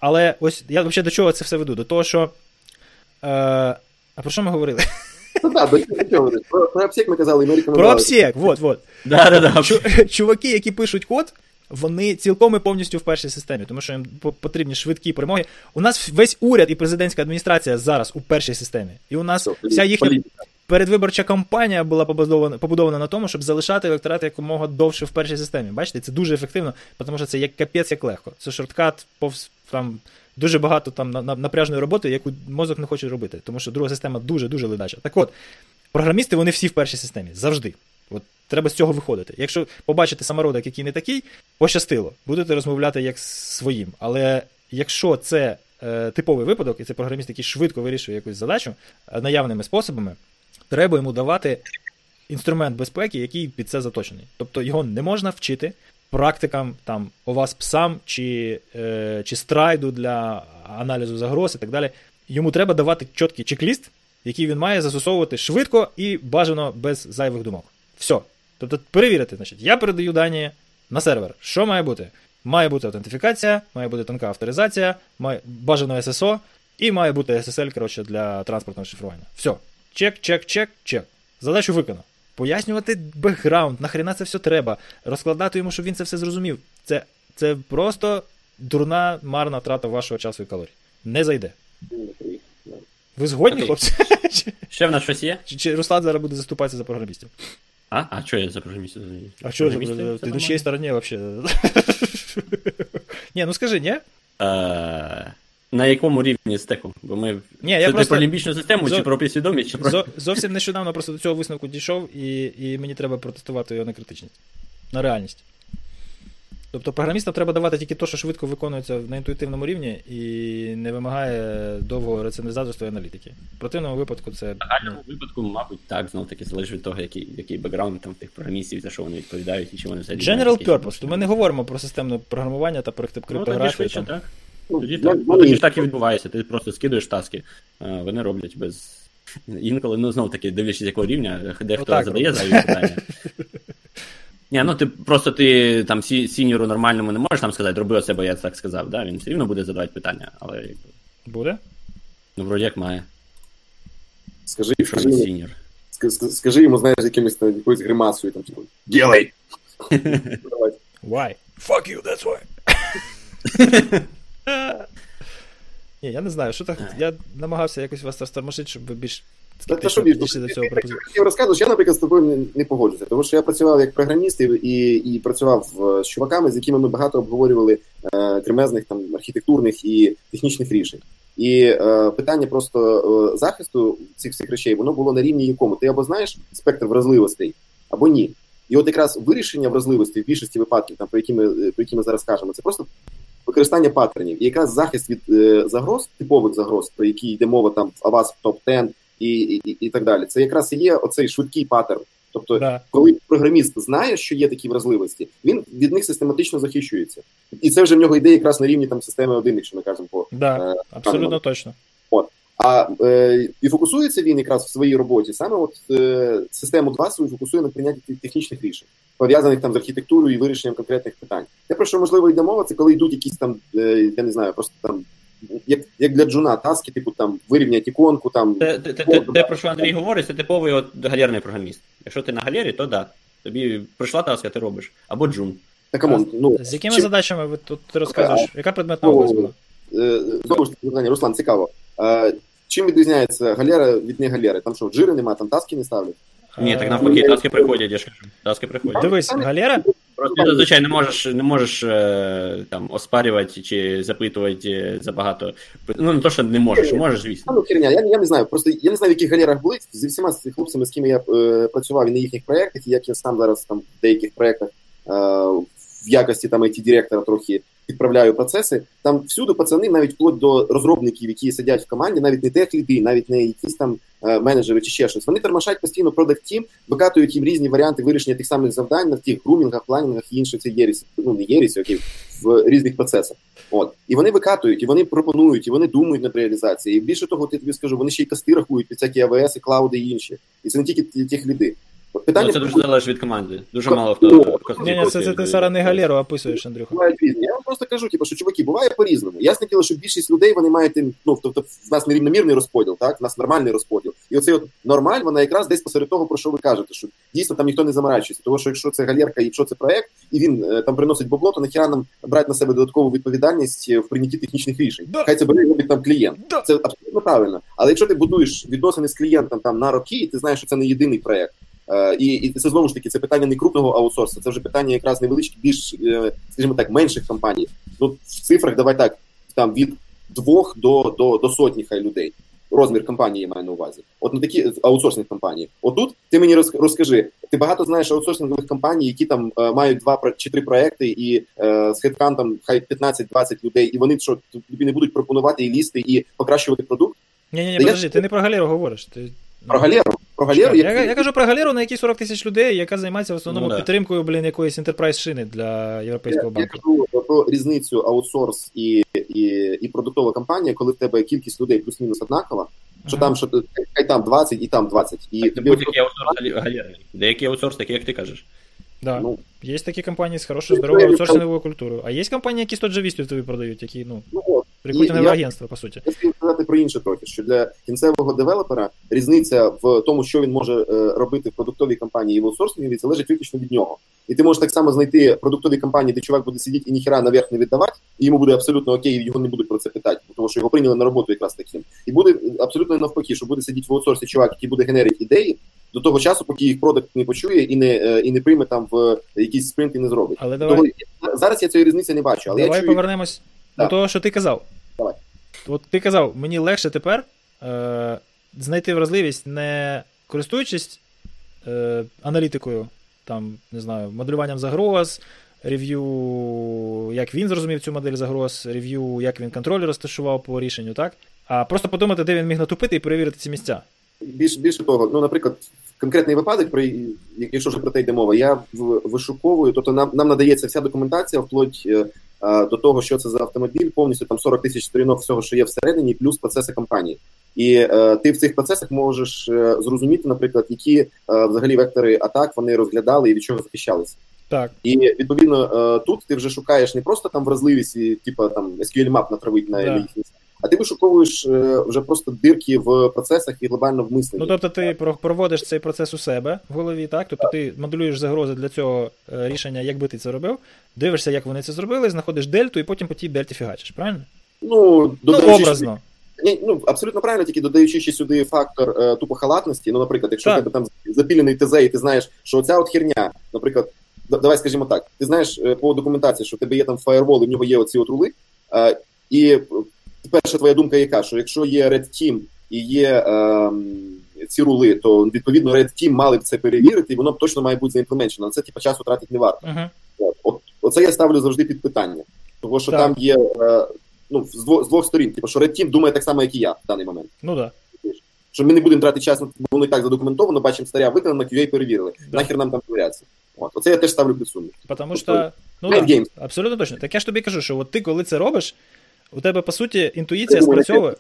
Але ось я взагалі до чого це все веду? До того, що. Е, а про що ми говорили? Ну так, до цього. Про, про апсек ми казали, і ми Про рекомендували. обсек, вот, вот. Да, да, да. <laughs> Чуваки, які пишуть код, вони цілком і повністю в першій системі, тому що їм потрібні швидкі перемоги. У нас весь уряд і президентська адміністрація зараз у першій системі. І у нас вся їхня передвиборча кампанія була побудована, побудована на тому, щоб залишати електорат якомога довше в першій системі. Бачите, це дуже ефективно, тому що це як капець, як легко. Це шорткат повз там. Дуже багато там на- на- напряжної роботи, яку мозок не хоче робити, тому що друга система дуже-дуже ледача. Так от, програмісти вони всі в першій системі, завжди. От треба з цього виходити. Якщо побачите самородок, який не такий, пощастило, будете розмовляти як з своїм. Але якщо це е, типовий випадок, і це програміст, який швидко вирішує якусь задачу е, наявними способами, треба йому давати інструмент безпеки, який під це заточений. Тобто його не можна вчити практикам там ОВАС псам чи, е, чи страйду для аналізу загроз і так далі. Йому треба давати чіткий чек-ліст, який він має застосовувати швидко і бажано без зайвих думок. Все. Тобто перевірити, значить, я передаю дані на сервер. Що має бути? Має бути аутентифікація, має бути тонка авторизація, має бажано SSO і має бути SSL, коротше, для транспортного шифрування. Все. Чек, чек, чек, чек. Задачу виконав. Пояснювати бекграунд, нахрена це все треба, розкладати йому, щоб він це все зрозумів. Це, це просто дурна, марна трата вашого часу і калорій. Не зайде. Ви згодні, Окей. хлопці? Ще в нас щось є? Чи, чи Руслан зараз буде заступатися за програмістів? А? А що я за програміст? А що за Ты на чьей стороне стороні <laughs> Не, ну скажи, ні? Е, На якому рівні стеку? Бо ми. Ні, я Це просто- про лімбічну систему, Зо- чи про підсвідомість, чи про. Зо, зовсім нещодавно просто до цього висновку дійшов, і, і мені треба протестувати його на критичність. На реальність. Тобто програмістам треба давати тільки те, що швидко виконується на інтуїтивному рівні і не вимагає довгого раціоналізаторства і аналітики. В противному випадку це. В загальному випадку, мабуть, так, знов таки залежить від того, який, який бекграунд там тих програмістів, за що вони відповідають і чи вони взагалі. General purpose. То ми не говоримо про системне програмування та про Ну, тоді криптографію. швидше, там. так. Ну, Тоді так. ну, Ну, тоді ж так і відбувається. Ти просто скидуєш таски, вони роблять без. Інколи, ну знов таки, дивлячись, якого рівня, дехто Отак задає зайві питання. <laughs> Ні, ну ти просто ти там сі- сіньору нормальному не можеш там сказати, роби оце, бо я так сказав, да? він все рівно буде задавати питання, але Буде? ну вроді як має. Скажи, скажи, він сіньор. ска- ска- скажи йому, знаєш, якимось там якоюсь гримасою, там, типу, «Ділай!» Why? <laughs> Fuck you, that's why. <laughs> Ні, я не знаю, що так. Я намагався якось вас розтормошити, щоб ви більш Та, та що більш, до цього пропозиції. Я розказую, що я, наприклад, з тобою не, не погоджуся, тому що я працював як програміст і, і, і працював е, з чуваками, з якими ми багато обговорювали е, кремезних там архітектурних і технічних рішень. І е, питання просто е, захисту цих всіх речей воно було на рівні якому ти або знаєш спектр вразливостей, або ні. І от якраз вирішення вразливостей в більшості випадків, там про які ми про які ми зараз кажемо, це просто використання паттернів. І якраз захист від е, загроз, типових загроз, про які йде мова там в Avast топ 10 і, і, і так далі. Це якраз і є оцей швидкий паттерн. Тобто, Да. коли програміст знає, що є такі вразливості, він від них систематично захищується. І це вже в нього йде якраз на рівні там системи 1, якщо ми кажемо по Да, Е, абсолютно точно. а е, і фокусується він якраз в своїй роботі саме от е, систему 2 свою фокусує на прийнятті технічних рішень, пов'язаних там з архітектурою і вирішенням конкретних питань. Те, про що можливо йде мова, це коли йдуть якісь там, е, я не знаю, просто там. Як, як для джуна таски, типу там вирівняти іконку, там Те, те, те, те, про що Андрій говорить, це типовий от галерний програміст. Якщо ти на галері, то да. Тобі прийшла таска, ти робиш. Або джун. та камон, ну З якими чим- задачами ви тут розказуєш? Яка предметна область була? Е, Знову ж таки, Руслан, цікаво. Е, Чим відрізняється галера від не галери? Там що, джири нема, там таски не ставлять? Ні, так Е, навпаки, таски приходять, я ж кажу. Таски приходять. Дивись, галера Просто ти зазвичай не можеш, не можеш е, там оспарювати чи запитувати забагато. Ну, не то, що не можеш, можеш, звісно. Ну, херня, я, я не знаю. Просто я не знаю, в яких галерах були. Зі всіма з хлопцями, з ким я е, працював і на їхніх проєктах, і як я сам зараз там в деяких проєктах е, в якості там it директора трохи підправляю процеси. Там всюди пацани, навіть вплоть до розробників, які сидять в команді, навіть не тех ліди, навіть не якісь там е, менеджери чи ще щось. Вони тормошать постійно продакт тім, викатують їм різні варіанти вирішення тих самих завдань на тих грумінгах, планінгах і інших це єрісі, ну не єрісі, окей, в різних процесах. От і вони викатують, і вони пропонують, і вони думають над реалізацією. І більше того, я тобі скажу, вони ще й кости рахують під всякі АВС, і клауди і інші. І це не тільки тих ліди. Питання Ну, це дуже залежить від команди. Дуже мало хто. Ні, ні, це, це ти зараз не галеру описуєш, Андрюха. бувають різні. Я вам просто кажу, типу, що чуваки, буває по-різному. Ясне діло, що більшість людей вони мають ну, тобто в нас нерівномірний розподіл, так? В нас нормальний розподіл. І оцей от нормаль, вона якраз десь посеред того, про що ви кажете, що дійсно там ніхто не заморачується. Тому що якщо це галерка, і якщо це проект, і він е, там приносить бабло, то нахіра нам брати на себе додаткову відповідальність е, в прийнятті технічних рішень. Да. Хай це бере робить там клієнт. Да. Це абсолютно правильно. Але якщо ти будуєш відносини з клієнтом там на роки, і ти знаєш, що це не єдиний проект. Е, І, і це знову ж таки це питання не крупного аутсорсу, це вже питання якраз невеличких, більш, е, скажімо так, менших компаній. Ну, в цифрах давай так, там від двох до, до, до сотні хай людей. Розмір компанії я маю на увазі. От на такі аутсорсних компаній. Отут ти мені розкажи, ти багато знаєш аутсорсингових компаній, які там е, мають два чи три проекти, і е, з хедкантом хай 15-20 людей, і вони що тобі не будуть пропонувати і лізти, і покращувати продукт. Ні, ні, ні, подожди, ти не про галеру говориш. Ти... Про галеру. Про галеру я, як- я, кажу про галеру, на якій 40 тисяч людей, яка займається в основному Ну, да. підтримкою, блін, якоїсь enterprise шини для Я, Європейського я банку. кажу про різницю аутсорс і, і, і продуктова компанія, коли в тебе кількість людей плюс-мінус однакова, що Ага. там що хай там 20 і там 20. І тобі будь-який аутсорс галерний. Деякий аутсорс, такий, як ти кажеш. Да. ну, Є такі компанії з хорошою здоровою аутсорсинговою культурою. А є компанії, які 100 джавістів тобі продають, які, ну, ну. Рекрутингове агентство, по суті. Я сказати про інше трохи, що для кінцевого девелопера різниця в тому, що він може е, робити в продуктовій компанії і в аутсорсингові, залежить виключно від нього. І ти можеш так само знайти продуктові компанії, де чувак буде сидіти і ніхіра наверх не віддавати, і йому буде абсолютно окей, і його не будуть про це питати, тому що його прийняли на роботу якраз таким. І буде абсолютно навпаки, що буде сидіти в аутсорсі чувак, який буде генерити ідеї до того часу, поки їх продакт не почує і не е, і не прийме там в якийсь спринт і не зробить. Але давай, зараз я цієї різниці не бачу, але давай я чую, повернемось. До того, що ти казав. Давай. От ти казав, мені легше тепер е, знайти вразливість, не користуючись е, аналітикою, там, не знаю, моделюванням загроз, рев'ю, як він зрозумів цю модель загроз, рев'ю, як він контроль розташував по рішенню, так? А просто подумати, де він міг натупити і перевірити ці місця. Більше більше того, ну, наприклад, конкретний випадок, про якщо вже про те йде мова, я вишуковую, тобто нам нам надається вся документація вплоть е, до того, що це за автомобіль, повністю там 40 тисяч сторінок всього, що є всередині, плюс процеси компанії. І е, ти в цих процесах можеш е, зрозуміти, наприклад, які е, взагалі вектори атак вони розглядали і від чого захищалися. Так. І відповідно е, тут ти вже шукаєш не просто там вразливість, і, типу там SQL map натравить на да. їхні а ти вишуковуєш е, вже просто дирки в процесах і глобально в мисленні. Ну тобто ти проводиш цей процес у себе в голові, так? Тобто ти моделюєш загрози для цього е, рішення, як би ти це робив, дивишся, як вони це зробили, знаходиш дельту, і потім по тій дельті фігачиш, правильно? Ну, ну образно. Ні, ну абсолютно правильно, тільки додаючи ще сюди фактор е, тупо халатності. Ну, наприклад, якщо так. тебе там запілений ТЗ, і ти знаєш, що оця от херня, наприклад, давай скажімо так, ти знаєш е, по документації, що в тебе є там фаєрвол, і в нього є оці от рули, е, і перша твоя думка яка, що якщо є Red Team і є е, ці рули, то відповідно Red Team мали б це перевірити, і воно б точно має бути заімплеменчено. це типу, часу тратить не варто. Uh-huh. От, от, Оце я ставлю завжди під питання. Тому що так. там є е, ну, з двох, з двох сторін, типу, що Red Team думає так само, як і я в даний момент. Ну да. Що ми не будемо тратити час, бо воно і так задокументовано, бачимо старя виконано, QA перевірили. Да. Нахер нам там перевіряться. От. Оце я теж ставлю під сумнів. Потому що, ну, да, абсолютно точно. Так я ж тобі кажу, що от ти, коли це робиш, у тебе, по суті, інтуїція спрацьовує.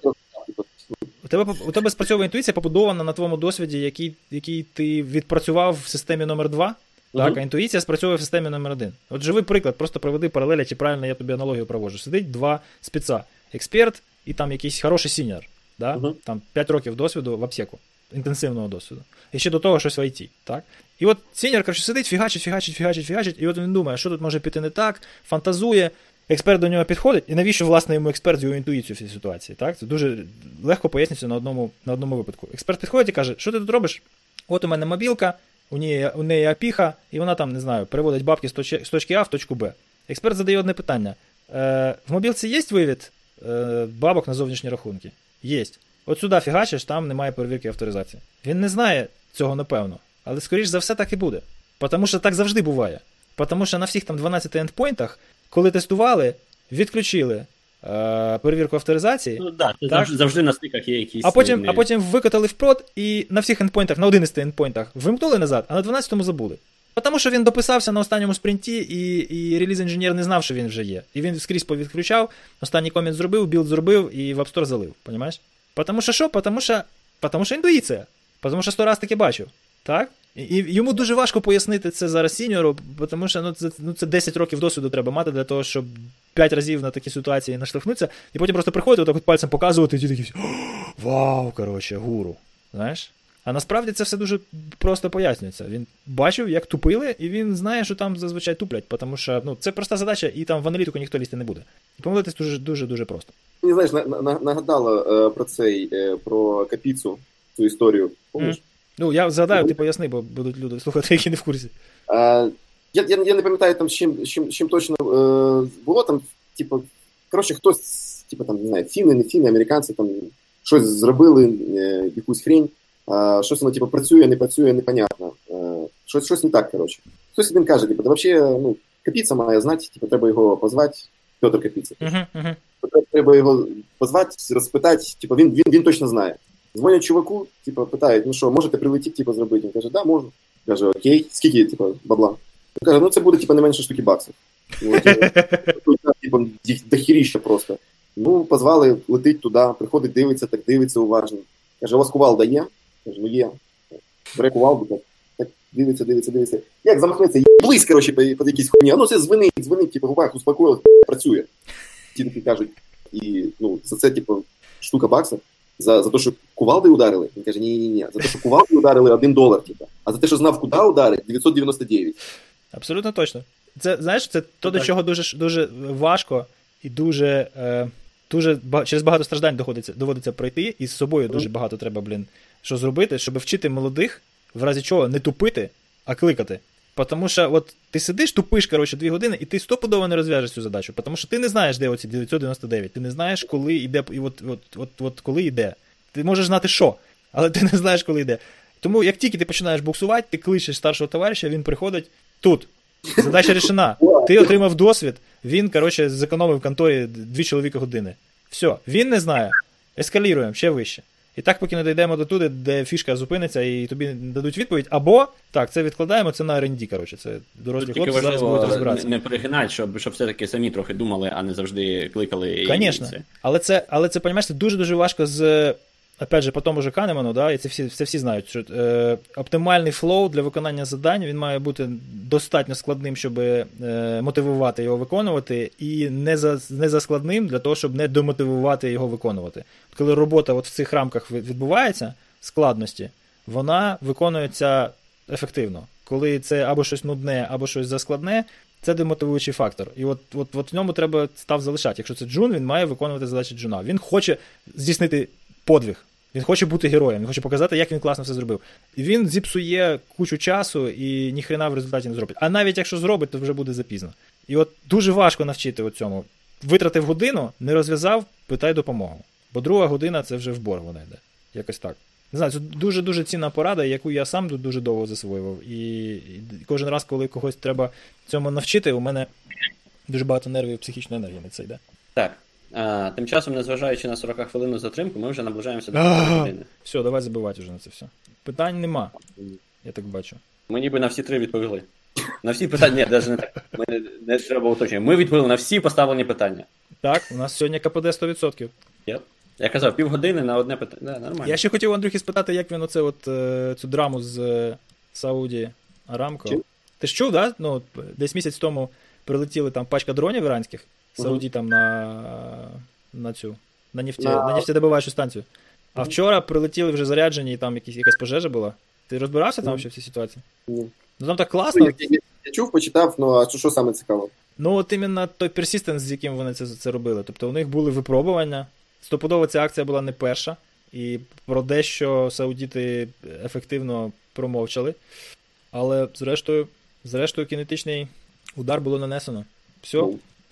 У тебе у тебе спрацьовує інтуїція, побудована на твоєму досвіді, який який ти відпрацював в системі номер 2 uh-huh. так, а інтуїція спрацьовує в системі номер 1 От живий приклад, просто проведи паралелі, чи правильно я тобі аналогію проводжу. Сидить два спеца, експерт і там якийсь хороший сіньор, да? uh-huh. там 5 років досвіду в AppSec'у, інтенсивного досвіду. І ще до того щось в IT. так? І от сіньор, коротше, сидить, фігачить, фігачить, фігачить, фігачить, і от він думає, що тут може піти не так, фантазує. Експерт до нього підходить, і навіщо, власне, йому експерт з його інтуїцією в цій ситуації? Так? Це дуже легко пояснюється на одному на одному випадку. Експерт підходить і каже, що ти тут робиш? От у мене мобілка, у неї у неї API'ха, і вона там, не знаю, переводить бабки з точки, А в точку Б. Експерт задає одне питання: Е, в мобілці є вивід е, бабок на зовнішні рахунки? Є. От сюди фігачиш, там немає перевірки авторизації. Він не знає цього, напевно, але, скоріш за все, так і буде. Тому що так завжди буває. Тому що на всіх там 12 ендпойнтах коли тестували, відключили е, перевірку авторизації. Ну да, так, завжди на стиках є якісь. А потім а потім викотали в прод і на всіх ендпойнтах, на 11 ендпойнтах вимкнули назад, а на 12-му забули. Тому що він дописався на останньому спринті, і і реліз інженер не знав, що він вже є. І він скрізь повідключав, останній комент зробив, білд зробив і в App Store залив. Понімаєш? Тому що що? Тому що, Потому що інтуїція. Тому що сто раз таки бачив. Так? І йому дуже важко пояснити це зараз сіньору, тому що ну, це ну, це 10 років досвіду треба мати для того, щоб 5 разів на такі ситуації наштовхнутися, і потім просто приходити, отак от пальцем показувати, і ті такі вау, коротше, гуру. Знаєш? А насправді це все дуже просто пояснюється. Він бачив, як тупили, і він знає, що там зазвичай туплять, тому що ну, це проста задача, і там в аналітику ніхто лізти не буде. І помилитись дуже дуже дуже просто. Мені знаєш, на, на, нагадало е, про цей, е, про капіцу, цю історію. Помніш? Mm. Ну, я згадаю, ти поясни, бо будуть люди слухати, які не в курсі. А, я я, я не пам'ятаю, там, чим чим, чим точно е, було там, типу, коротше, хтось, типу, там, не знаю, фіни, не фіни, американці там щось зробили, е, якусь хрень, а, щось воно типу, працює, не працює, непонятно. Е, щось щось не так, коротше. Хтось один каже, типу, взагалі, ну, Капіца має знати, типу, треба його позвати, Петр Капіца. Uh-huh, uh-huh. Треба його позвати, розпитати, типу, він, він, він точно знає. Дзвонять чуваку, типу, питають, ну що, можете прилетіти, типу, зробити? Він каже, да, можу. Каже, окей, скільки, типу, бабла? Він каже, ну це буде, типу, не менше штуки баксів. <laughs> Типу, просто. Ну, позвали, летить туди, приходить, дивиться, так дивиться уважно. Каже, у вас кувалда є? Каже, ну є. Бере кувалду, так, так дивиться, дивиться, дивиться. Як замахнеться, близько, коротше, по якійсь хуйні. А ну це дзвонить, дзвонить, типу, губах, успокоїлось, працює. Ті такі кажуть, і, ну, за це, типу, штука баксів. За за те, що кувалди ударили? Він каже, ні ні ні За те, що кувалди ударили один долар, типа. А за те, що знав, куди ударить, 999. Абсолютно точно. Це знаєш, це то, до чого дуже дуже важко і дуже е, дуже через багато страждань доводиться доводиться пройти, і з собою дуже багато треба, блін, що зробити, щоб вчити молодих, в разі чого не тупити, а кликати. Тому що от ти сидиш, тупиш, коротше, дві години, і ти стопудово не розв'яжеш цю задачу, тому що ти не знаєш, де оці 999, ти не знаєш, коли йде, і от, от, от, от коли йде. Ти можеш знати, що, але ти не знаєш, коли йде. Тому як тільки ти починаєш буксувати, ти кличеш старшого товариша, він приходить тут. Задача рішена. ти отримав досвід, він, коротше, зекономив в конторі дві чоловіка години. Все, він не знає. Ескаліруємо ще вище. І так, поки не дійдемо до туди, де фішка зупиниться і тобі дадуть відповідь. Або так, це відкладаємо, це на R&D, коротше. Це дорослі Тут хлопці зараз будуть розбиратися. не перегинати, щоб, щоб все-таки самі трохи думали, а не завжди кликали. Звісно. Але це, але це, понімаєш, це дуже-дуже важко з. Опять же, по тому же Канеману, да, і це всі, це всі знають, що е, оптимальний флоу для виконання завдань він має бути достатньо складним, щоб е, мотивувати його виконувати, і не за, не за складним для того, щоб не демотивувати його виконувати. Коли робота от в цих рамках відбувається, складності, вона виконується ефективно. Коли це або щось нудне, або щось заскладне, це демотивуючий фактор. І от, от, от в ньому треба став залишати. Якщо це джун, він має виконувати задачі джуна. Він хоче здійснити подвиг. Він хоче бути героєм, він хоче показати, як він класно все зробив. Він зіпсує кучу часу і ніхрена в результаті не зробить. А навіть якщо зробить, то вже буде запізно. І от дуже важко навчити от цьому. Витратив годину, не розв'язав, питай допомогу. Бо друга година це вже в борг вона йде. Якось так. Не знаю, це дуже-дуже цінна порада, яку я сам дуже довго засвоював. І кожен раз, коли когось треба цьому навчити, у мене дуже багато нервів психічної енергії на це йде. Так. А, тим часом, незважаючи на 40 хвилинну затримку, ми вже наближаємося до Ага. 40 години. Все, давай забивати вже на це все. Питань нема, я так бачу. Ми ніби на всі три відповіли. На всі питання, ні, навіть не так. Ми не, треба уточнювати. Ми відповіли на всі поставлені питання. Так, у нас сьогодні КПД 100%. Я, я казав, півгодини на одне питання. Да, нормально. Я ще хотів у Андрюхи спитати, як він оце от, е, цю драму з е, Сауді Арамко. Чув. Ти ж чув, да? Ну, десь місяць тому прилетіли там пачка дронів іранських, Мгм. Сауді там на, на цю, на, нефті, На- на нефтедобиваючу станцію. А вчора прилетіли вже заряджені, і там якісь, якась пожежа була. Ти розбирався там ще в цій ситуації? Ні. Ну там так класно. Я, я, я чув, почитав, ну а що, що саме цікаво? Ну, от іменно той персистенс, з яким вони це, це робили. Тобто у них були випробування. Стопудово ця акція була не перша, і про дещо саудіти ефективно промовчали. Але зрештою, зрештою, кінетичний удар було нанесено. Все.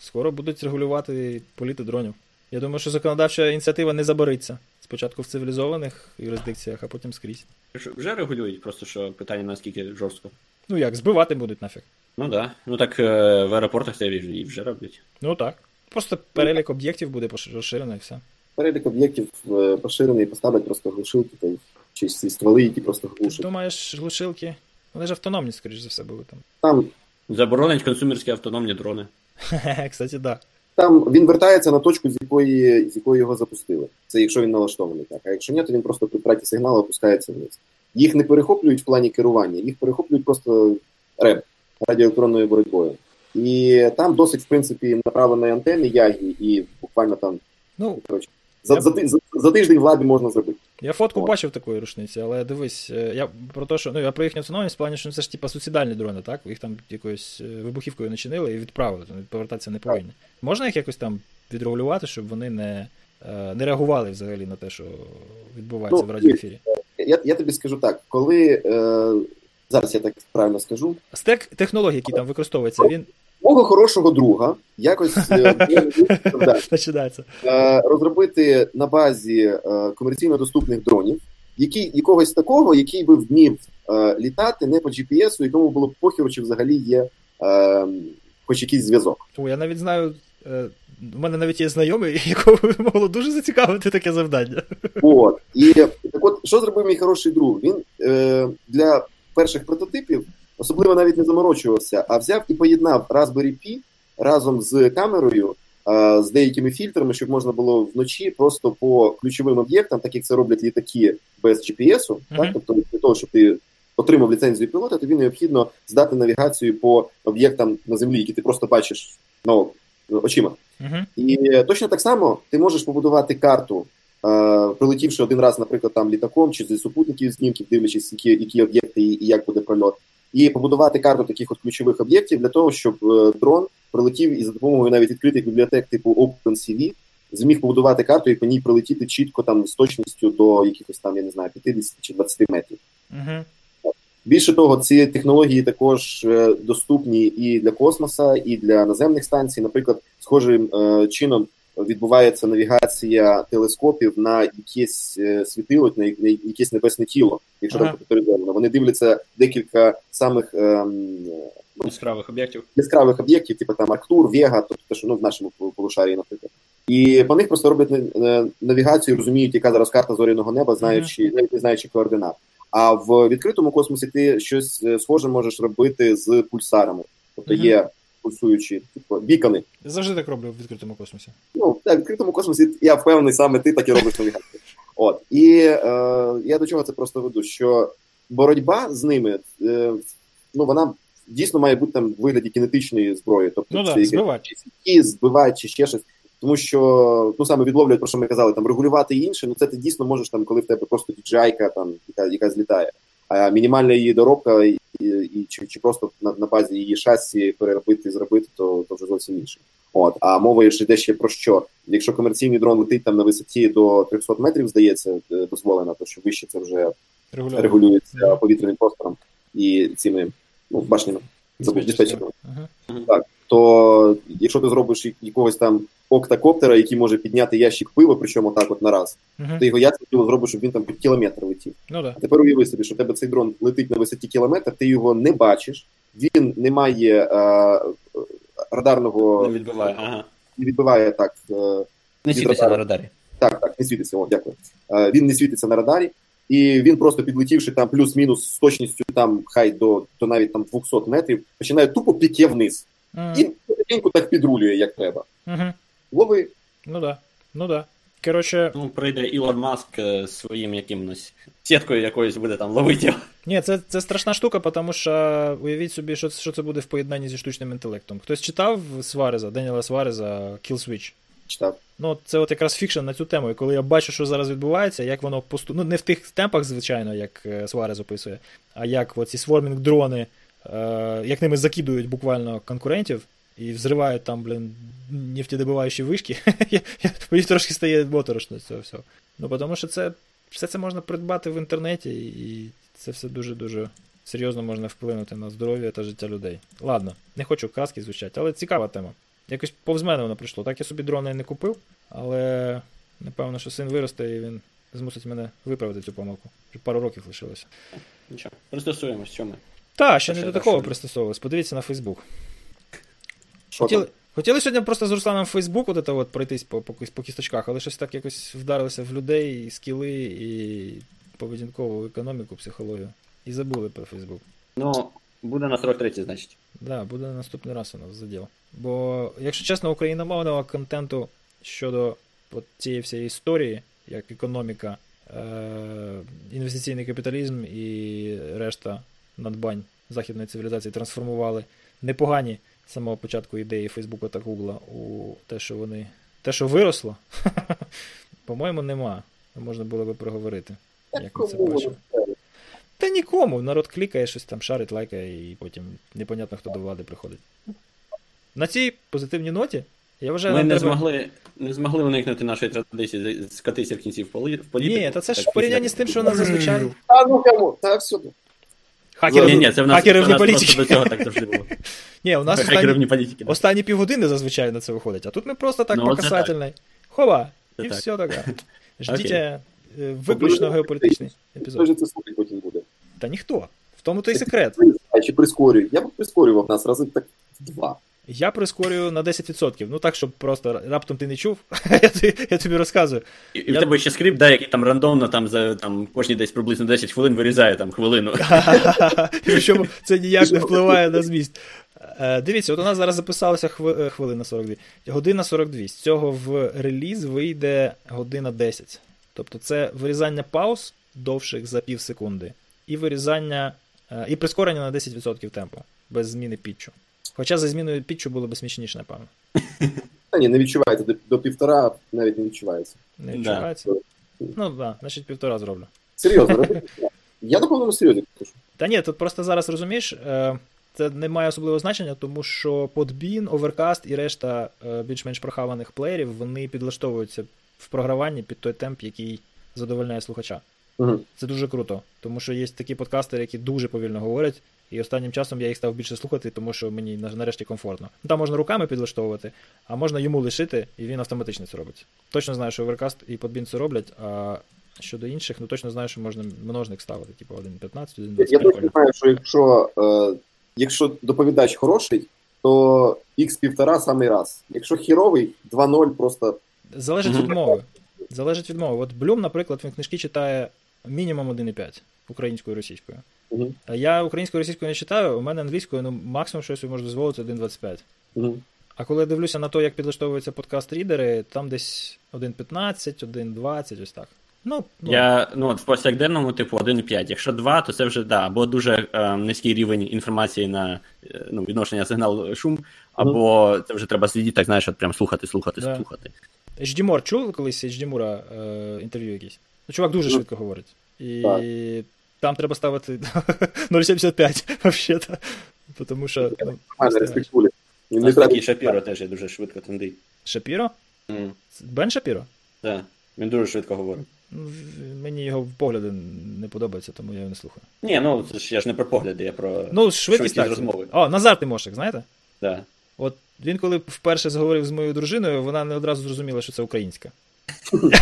Скоро будуть регулювати політи дронів. Я думаю, що законодавча ініціатива не забориться. Спочатку в цивілізованих юрисдикціях, а потім скрізь. Вже регулюють, просто що питання наскільки жорстко. Ну як, збивати будуть нафіг. Ну так. Да. Ну так е, в аеропортах це і вже роблять. Ну так. Просто перелік об'єктів буде розширено і все. Перелік об'єктів е, поширений, поставлять просто глушилки та чи ці стволи, які просто глушать. Ти думаєш, глушилки? Вони ж автономні, скоріш за все, були там. Там, Заборонять консумерські автономні дрони. <laughs> Кстати, да. там він вертається на точку, з якої, з якої його запустили. Це якщо він налаштований так. А якщо ні, то він просто при втраті сигналу опускається вниз. Їх не перехоплюють в плані керування, їх перехоплюють просто РЕБ радіоелектронною боротьбою. І там досить, в принципі, направленої антени ягі, і буквально там Ну, за, Я- за, за, за тиждень влади можна зробити. я фотку От. бачив такої рушниці, але дивись, е, я про те, що ну я про їхню автономність в плані, що це ж типа суцідальні дрони, так? Їх там якоюсь е, вибухівкою начинили і відправили, вони повертатися не повинні. Можна їх якось там відрегулювати, щоб вони не, е, не реагували взагалі на те, що відбувається Ну, в радіоефірі? Я, я тобі скажу так, коли е, зараз я так правильно скажу, Стек технологій, який там використовується, він мого хорошого друга якось е, <laughs> починається. е, розробити на базі е, комерційно доступних дронів, які, якогось такого, який би вмів літати не по GPS, якому було б похеру, чи взагалі є хоч якийсь зв'язок. О, я навіть знаю. У мене навіть є знайомий, <laughs> якого могло дуже зацікавити таке завдання. От. І так от, що зробив мій хороший друг? Він е, для перших прототипів особливо навіть не заморочувався, а взяв і поєднав Raspberry Pi разом з камерою, е, з деякими фільтрами, щоб можна було вночі просто по ключовим об'єктам, так як це роблять літаки без GPS, Мгм. так, тобто для того, щоб ти отримав ліцензію пілота, тобі необхідно здати навігацію по об'єктам на землі, які ти просто бачиш ну, очима. Угу. І е, точно так само ти можеш побудувати карту, е, прилетівши один раз, наприклад, там літаком чи зі супутників знімків, дивлячись, які, які об'єкти і, і як буде прольот, і побудувати карту таких от ключових об'єктів для того, щоб е, дрон прилетів і за допомогою навіть відкритих бібліотек типу OpenCV зміг побудувати карту і по ній прилетіти чітко там з точністю до якихось там, я не знаю, 50 чи 20 метрів. Угу. Більше того, ці технології також е, доступні і для космоса, і для наземних станцій. Наприклад, схожим е, чином відбувається навігація телескопів на якесь е, світило, на, якесь небесне тіло, якщо Ага. там категоризовано. Вони дивляться декілька самих ем, яскравих об'єктів. яскравих об'єктів, типу там Арктур, Вега, тобто те, що ну, в нашому полушарії, наприклад. І по них просто роблять е, навігацію, розуміють, яка зараз карта зоряного неба, знаючи, навіть не знаючи координат. А в відкритому космосі ти щось е, схоже можеш робити з пульсарами. Тобто є пульсуючі, типу, бікони. Завжди так роблю в відкритому космосі. Ну, так, в відкритому космосі я впевнений, саме ти так і робиш навігацію. <laughs> От. І е, я до чого це просто веду, що боротьба з ними, е, ну, вона дійсно має бути там в вигляді кінетичної зброї. Тобто Ну да, якесь- збивати. чи чи ще щось. Тому що ну саме відловлюють, про що ми казали, там регулювати інше, ну це ти дійсно можеш там, коли в тебе просто діджайка, там яка, яка злітає. А мінімальна її доробка і, і, чи, чи просто на, на базі її шасі переробити і зробити, то, то вже зовсім інше. От, а мова йде ще про що? Якщо комерційний дрон летить там на висоті до 300 метрів, здається, е, дозволено, то що вище це вже Регулярно. регулюється повітряним простором і цими ну, башнями диспетчерами Ага. то якщо ти зробиш якогось там октакоптера, який може підняти ящик пива, причому так от на раз, Мгм. ти його ясно зробиш, щоб він там під кілометр летів. Ну да. А тепер уяви собі, що в тебе цей дрон летить на висоті кілометр, ти його не бачиш, він не має е, радарного Не відбиває. Ага. не відбиває так. Е, Не світиться на радарі. так, так, не світиться. О, дякую. Е, він не світиться на радарі, і він просто підлетівши там плюс-мінус з точністю там хай до, до навіть там 200 метрів, починає тупо піке вниз. Мгм. І потихеньку так підрулює, як треба. Мгм. Лови. Ну да. Ну да. Коротше, Ну, прийде Ілон Маск е, своїм якимось сіткою якоюсь буде там ловити ні, це, це страшна штука, тому що уявіть собі, що, що це буде в поєднанні зі штучним інтелектом. Хтось читав Свареза, Деніела Свареза Kill Switch? Читав. Ну, це от якраз фікшн на цю тему. І коли я бачу, що зараз відбувається, як воно посту... ну не в тих темпах, звичайно, як е, Суарез описує, а як оці свормінг дрони, е, як ними закидують буквально конкурентів і взривають там, блін, нефтедобиваючі вишки. <laughs> Мені трошки стає моторошно цього всього. Ну, тому що це все це можна придбати в інтернеті, і це все дуже-дуже серйозно можна вплинути на здоров'я та життя людей. Ладно, не хочу казки звучати, але цікава тема. Якось повз мене воно прийшло. Так я собі дрона не купив, але напевно, що син виросте і він змусить мене виправити цю помилку. Вже пару років лишилося. Нічого. Пристосуємось, що ми. Та, ще не до такого що? пристосовувалось. Подивіться на Фейсбук. Що Хотіли, там? хотіли сьогодні просто з Русланом в Фейсбук от це от пройтись по, по, по кісточках, але щось так якось вдарилося в людей, і скіли, і поведінкову економіку, психологію. І забули про Фейсбук. Ну, буде на 43, значить. Да, буде наступний раз у нас заділ. Бо, якщо чесно, україномовного контенту щодо от цієї всієї історії, як економіка, е- інвестиційний капіталізм і решта надбань західної цивілізації трансформували непогані з самого початку ідеї Фейсбука та Гугла у те, що вони. Те, що виросло, <laughs> по-моєму, нема. Можна було би проговорити. Як ми це бачимо. Та нікому. Народ клікає, щось там шарить, лайкає, і потім непонятно, хто до влади приходить. На цій позитивній ноті я вважаю, Ми не треба... змогли, не змогли уникнути нашої традиції скатися в кінці в полі- політику. Ні, та це ж в порівнянні з тим, що у нас зазвичай. А ну кому? Та все. Хакери, Ні, ні, це в нас, хакери в нас просто політики. до цього так завжди було. <laughs> Ні, у нас Хакери останні, політики. останні півгодини зазвичай на це виходить, а тут ми просто так Ну, по. Хова, Це і так. все таке. <laughs> Ждіть е, виключно геополітичний Хто ж це слухати потім буде? Та ніхто. В тому то й секрет. А чи прискорюю? Я б прискорював нас рази так два. Я прискорюю на 10%. Ну так, щоб просто раптом ти не чув. <laughs> я, тобі, я тобі розказую. І, і в тебе ще скрипт, да, який там рандомно там за там кожні десь приблизно 10 хвилин вирізає там хвилину. <laughs> Причому це ніяк не впливає на зміст. Е, Дивіться, от у нас зараз записалося хви- е, хвилина 42. Година 42. З цього в реліз вийде година 10. Тобто це вирізання пауз довших за пів секунди, і вирізання, е, і прискорення на 10% темпу, без зміни пітчу. Хоча за зміною пітчу було б смішніше, напевно. Та ні, не відчувається. До, до півтора навіть не відчувається. Не Да. відчувається? Ну так, да, значить півтора зроблю. Серйозно. <laughs> Я на повному серйозі кажу. Та ні, тут просто зараз розумієш, е, це не має особливого значення, тому що Podbean, Overcast і решта е, більш-менш прохаваних плеєрів вони підлаштовуються в програванні під той темп, який задовольняє слухача. Угу. Це дуже круто, тому що є такі подкастери, які дуже повільно говорять, і останнім часом я їх став більше слухати, тому що мені нарешті комфортно. Ну, Там можна руками підлаштовувати, а можна йому лишити, і він автоматично це робить. Точно знаю, що Overcast і Podbean це роблять, а щодо інших, ну точно знаю, що можна множник ставити, типу 1.15, Я, я 1.25. точно знаю, що якщо е, якщо доповідач хороший, то x півтора самий раз. Якщо хіровий, 2-0 просто Залежить від мови. Залежить від мови. От Блюм, наприклад, він книжки читає мінімум 1,5 українською і російською. А я українською російською не читаю, у мене англійською, ну максимум щось можу дозволити 1,25. Мгм. А коли я дивлюся на те, як підлаштовуються подкаст-рідери, там десь 1,15, 1,20, ось так. Ну, ну Я ну от в повсякденному, типу, 1,5. Якщо 2, то це вже да, або дуже е, низький рівень інформації на е, ну, відношення сигнал шум, або це вже треба сидіти, так знаєш, от прям слухати, слухати, Да. слухати. HD Moore, чули колись HD Moore е, інтерв'ю якісь? Ну, чувак дуже Ну, швидко говорить. І так. Там треба ставити 0,75 взагалі. Тому що. Ну, Не такий Шапіро теж є дуже швидко тендий. Шапіро? Mm. Бен Шапіро? Да. Він дуже швидко говорить. Ну, Мені його погляди не подобаються, тому я його не слухаю. Ні, ну це ж я ж не про погляди, я про Ну, швидкість так. розмови. О, Назар Тимошик, знаєте? Да. От він, коли вперше заговорив з моєю дружиною, вона не одразу зрозуміла, що це українська. <laughs>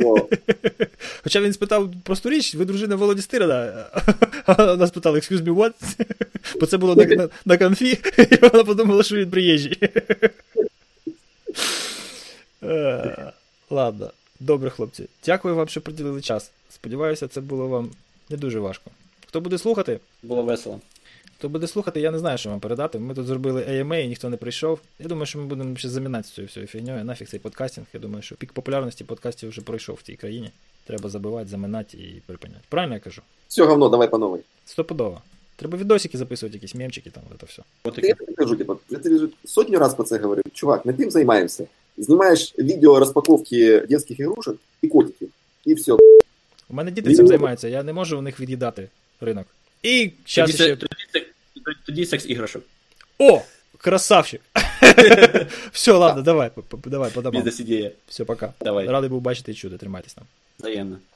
О, <laughs> Хоча він спитав просту річ, ви дружина Володі Стирина. <laughs> А вона спитала, excuse me, what? <laughs> Бо це було на, на, на конфі, і вона подумала, що він приїжджий. Е, Ладно, добре, хлопці. Дякую вам, що приділили час. Сподіваюся, це було вам не дуже важко. Хто буде слухати? Було весело. Хто буде слухати, я не знаю, що вам передати. Ми тут зробили AMA, і ніхто не прийшов. Я думаю, що ми будемо ще замінати цією всією фігньою. Нафіг цей подкастинг. Я думаю, що пік популярності подкастів вже пройшов в цій країні. Треба забивати, заминати і припиняти. Правильно я кажу? все говно, давай по новой. Стопудово. Треба відосики записувати, якісь мемчики там, це все. От Я тобі кажу, типу, я тобі сотню раз про це говорив. Чувак, не тим займаємося. Знімаєш відео розпаковки дитячих ігрушок і котиків. І все. У мене діти цим займаються, я не можу у них від'їдати ринок. І зараз тоді, ще. тоді, тоді, тоді секс іграшок. О! Красавчик! <laughs> Все, ладно, давай, давай, подавай. Бізнес ідея. Все, пока. Давай. Радий був бачити і чути. Тримайтесь там. Взаємно.